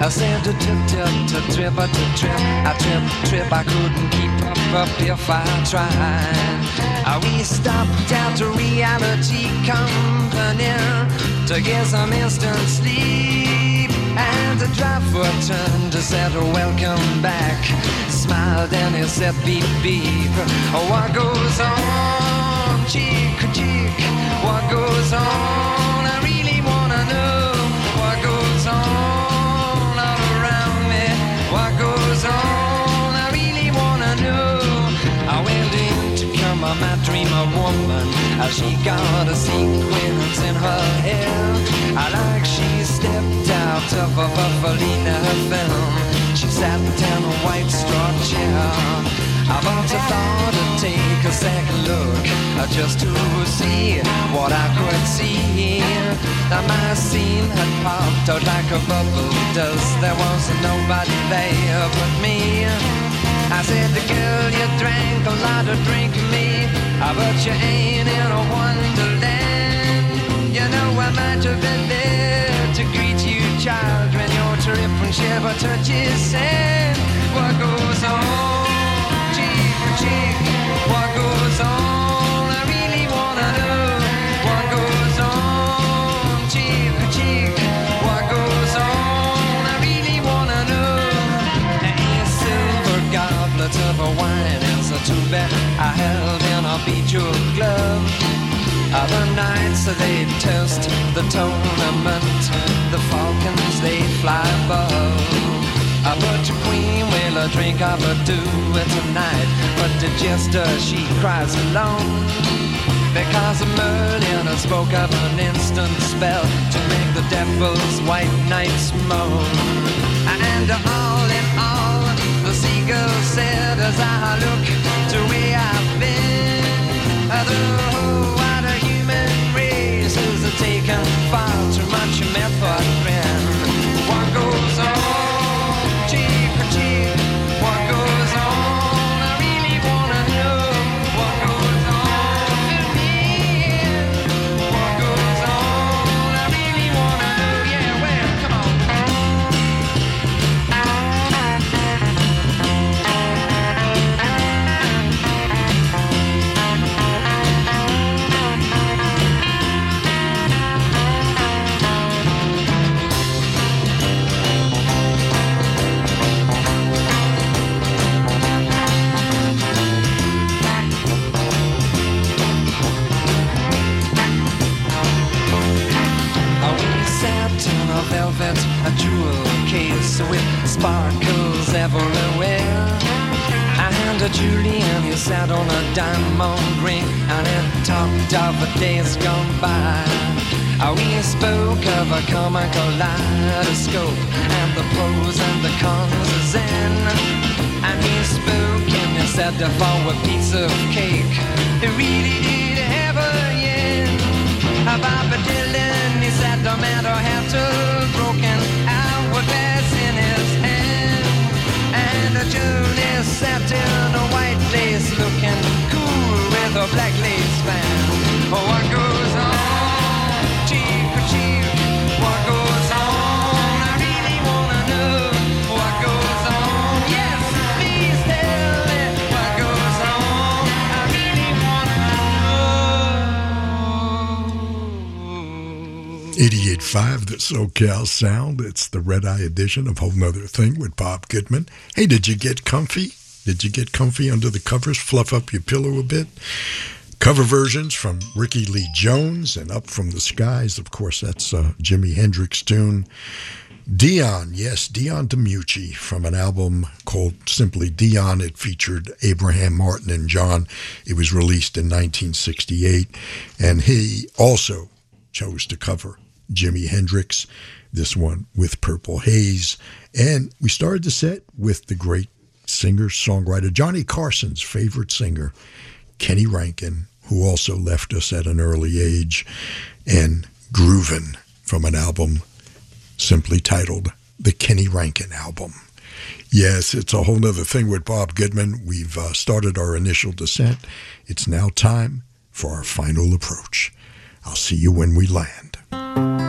I said to trip, trip, to trip, to trip. I trip, trip. I couldn't keep up, up if I tried. We stopped at a reality company to get some instant sleep. And the driver turned to said, Welcome back. Smiled and he said, Beep, beep. What goes on, cheek, cheek? What goes on? She got a sequence in her hair. I like she stepped out of a Buffalina film. She sat down a white straw chair. I but I thought to take a second look just to see what I could see. Now my scene had popped out like a bubble does. There was nobody there but me. I said, the girl, you drank a lot of drink me, but you ain't in a wonderland. You know I might have been there to greet you, child, when your trip and shiver touches sand. What goes on, I really wanna know what goes on, cheek for cheek. What goes on? I really wanna know. A silver goblet of a wine is a too bad I held in a bejeweled glove. Other nights they toast the tournament. The falcons they fly above. Uh, but the queen will a drink of a do it tonight. But the jester she cries alone. Because Merlin spoke of an instant spell to make the devil's white knights moan. And all in all, the seagull said as I look to where I've been, the whole wider human race is taken velvet, a jewel case with sparkles everywhere. And a Julian, he sat on a diamond ring and it talked of the days gone by. Uh, We spoke of a comic kaleidoscope and the pros and the cons of Zen. And he spoke and he said for a piece of cake, it really did a yen. Baba Dylan, no matter how too broken, pass in his hand. And a Julie sat in a white lace looking cool with a black lace band. Oh, what goes on? 88.5, the SoCal Sound. It's the Red Eye edition of Whole 'Nuther Thing with Bob Goodman. Hey, did you get comfy? Did you get comfy under the covers? Fluff up your pillow a bit? Cover versions from Rickie Lee Jones and Up from the Skies. Of course, that's a Jimi Hendrix tune. Dion, yes, Dion DiMucci from an album called simply Dion. It featured Abraham Martin and John. It was released in 1968, and he also chose to cover Jimi Hendrix, this one with Purple Haze. And we started the set with the great singer songwriter, Johnny Carson's favorite singer, Kenny Rankin, who also left us at an early age, and Groovin' from an album simply titled The Kenny Rankin Album. Yes, it's a whole nother thing with Bob Goodman. We've uh, started our initial descent. It's now time for our final approach. I'll see you when we land. We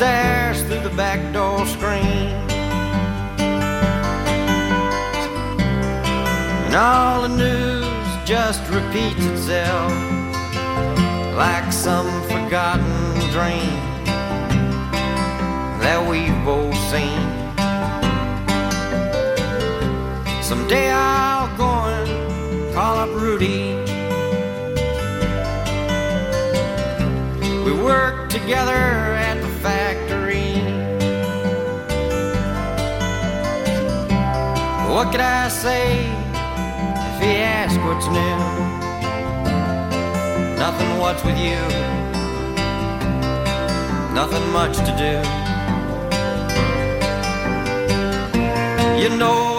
stares through the back door screen. And all the news just repeats itself like some forgotten dream that we've both seen. Someday I'll go and call up Rudy. We worked together What could I say if he asked what's new? Nothing, what's with you? Nothing much to do. You know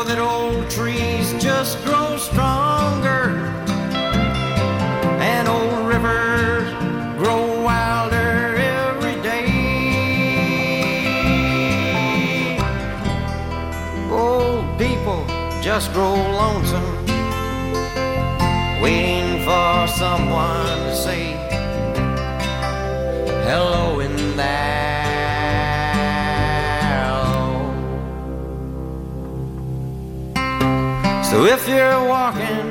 just grow lonesome waiting for someone to say hello in there. So if you're walking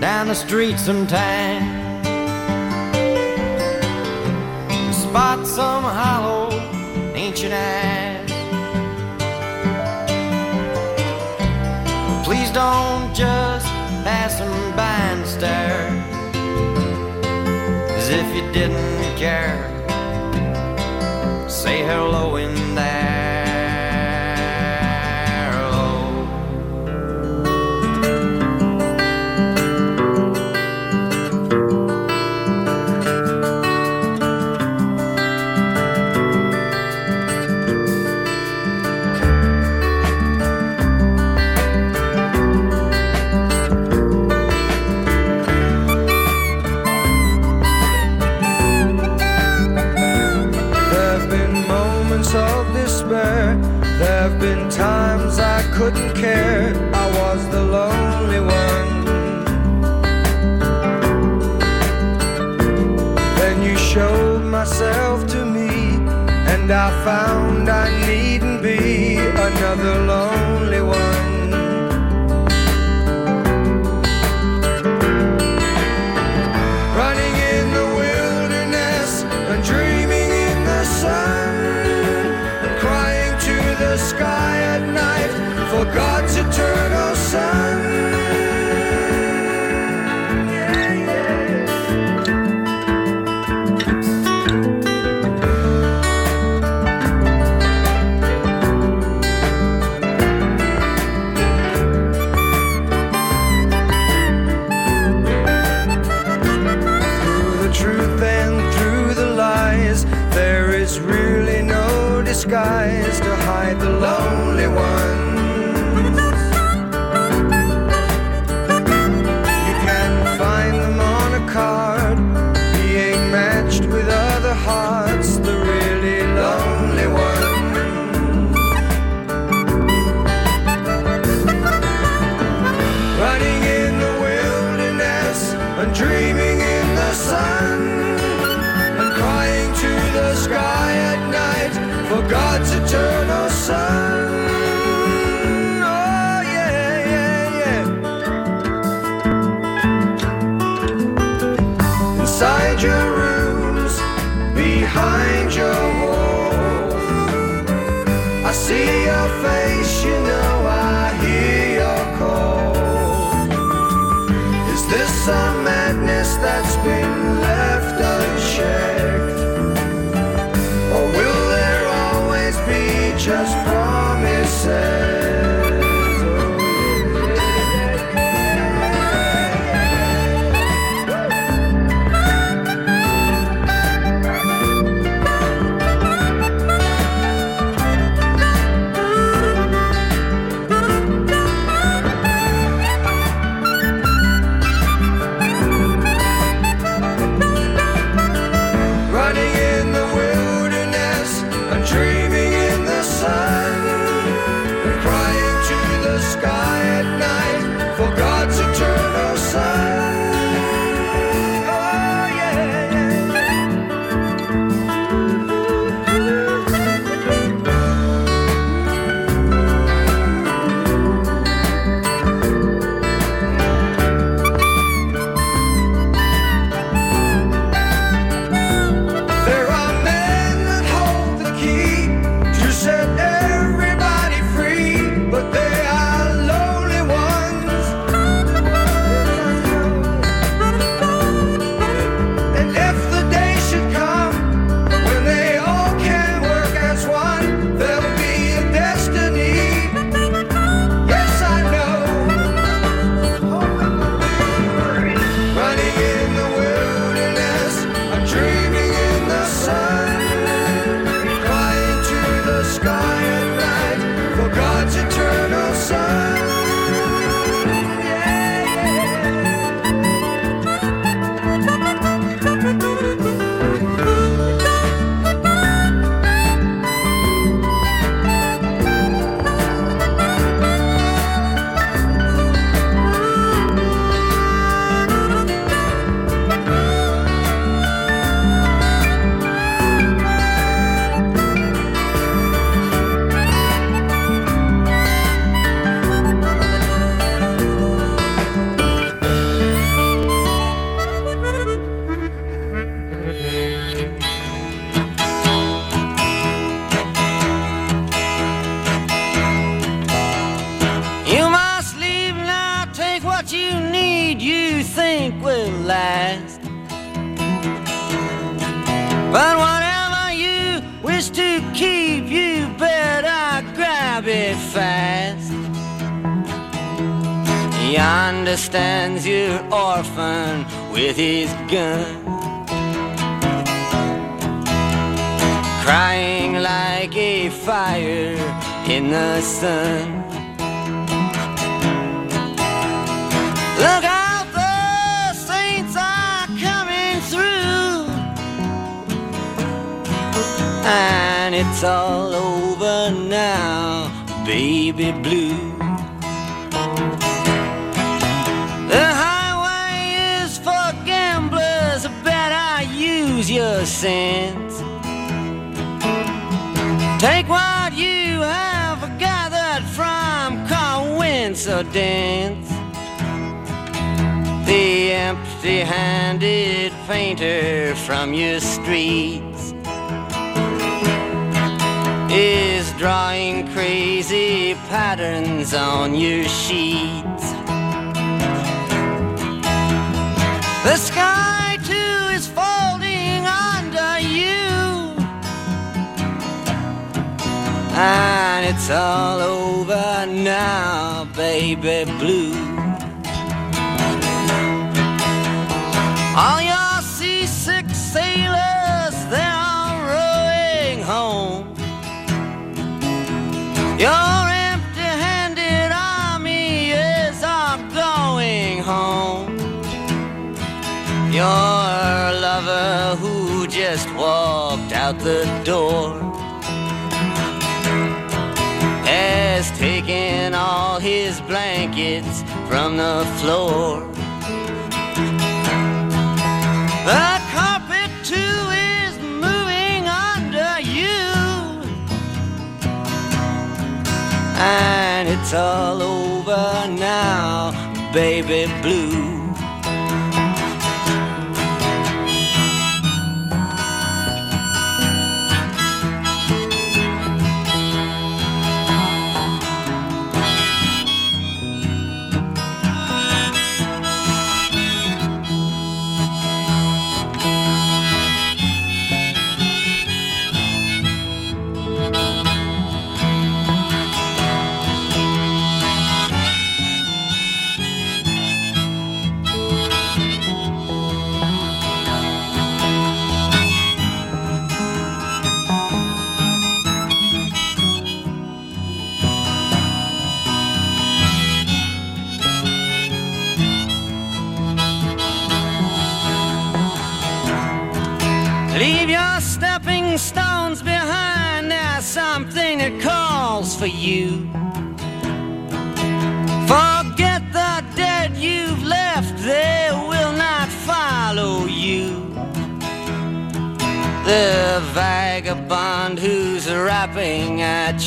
down the street sometime, spot some hollow ancient eye. Please don't just pass them by and stare as if you didn't care. Say hello in another love.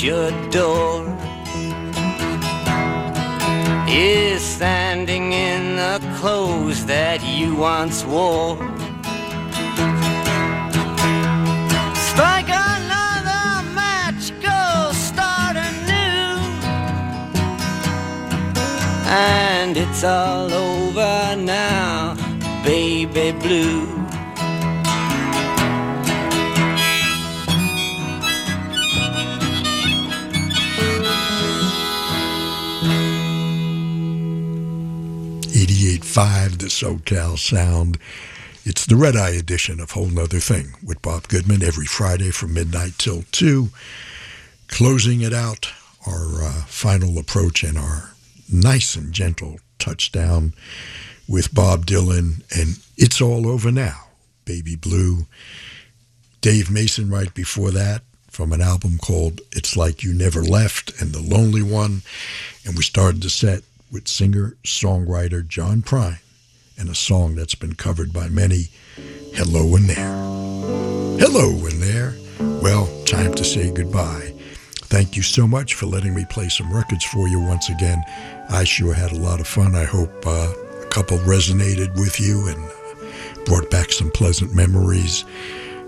Your door is standing in the clothes that you once wore. Strike another match, go start anew. And it's all over now, baby blue. SoCal Sound. It's the Red Eye edition of Whole 'Nuther Thing with Bob Goodman every Friday from midnight till 2. Closing it out, our uh, final approach and our nice and gentle touchdown with Bob Dylan and It's All Over Now, Baby Blue. Dave Mason right before that from an album called It's Like You Never Left and The Lonely One. And we started the set with singer-songwriter John Prine and a song that's been covered by many, Hello in There. Hello in There. Well, time to say goodbye. Thank you so much for letting me play some records for you once again. I sure had a lot of fun. I hope uh, a couple resonated with you and brought back some pleasant memories.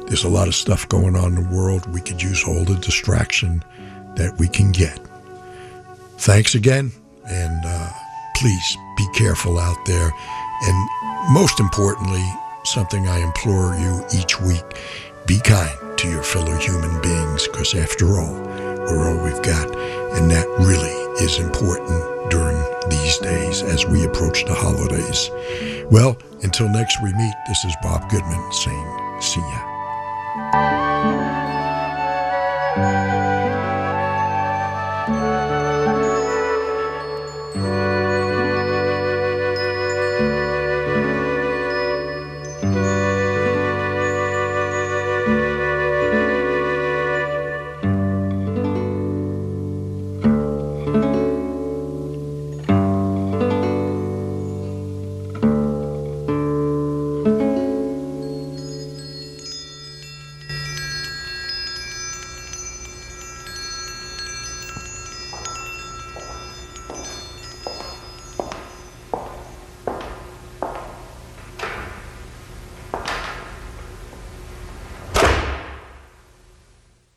There's a lot of stuff going on in the world. We could use all the distraction that we can get. Thanks again, and uh, please be careful out there. And most importantly, something I implore you each week be kind to your fellow human beings, because after all, we're all we've got. And that really is important during these days as we approach the holidays. Well, until next we meet, this is Bob Goodman saying, see ya.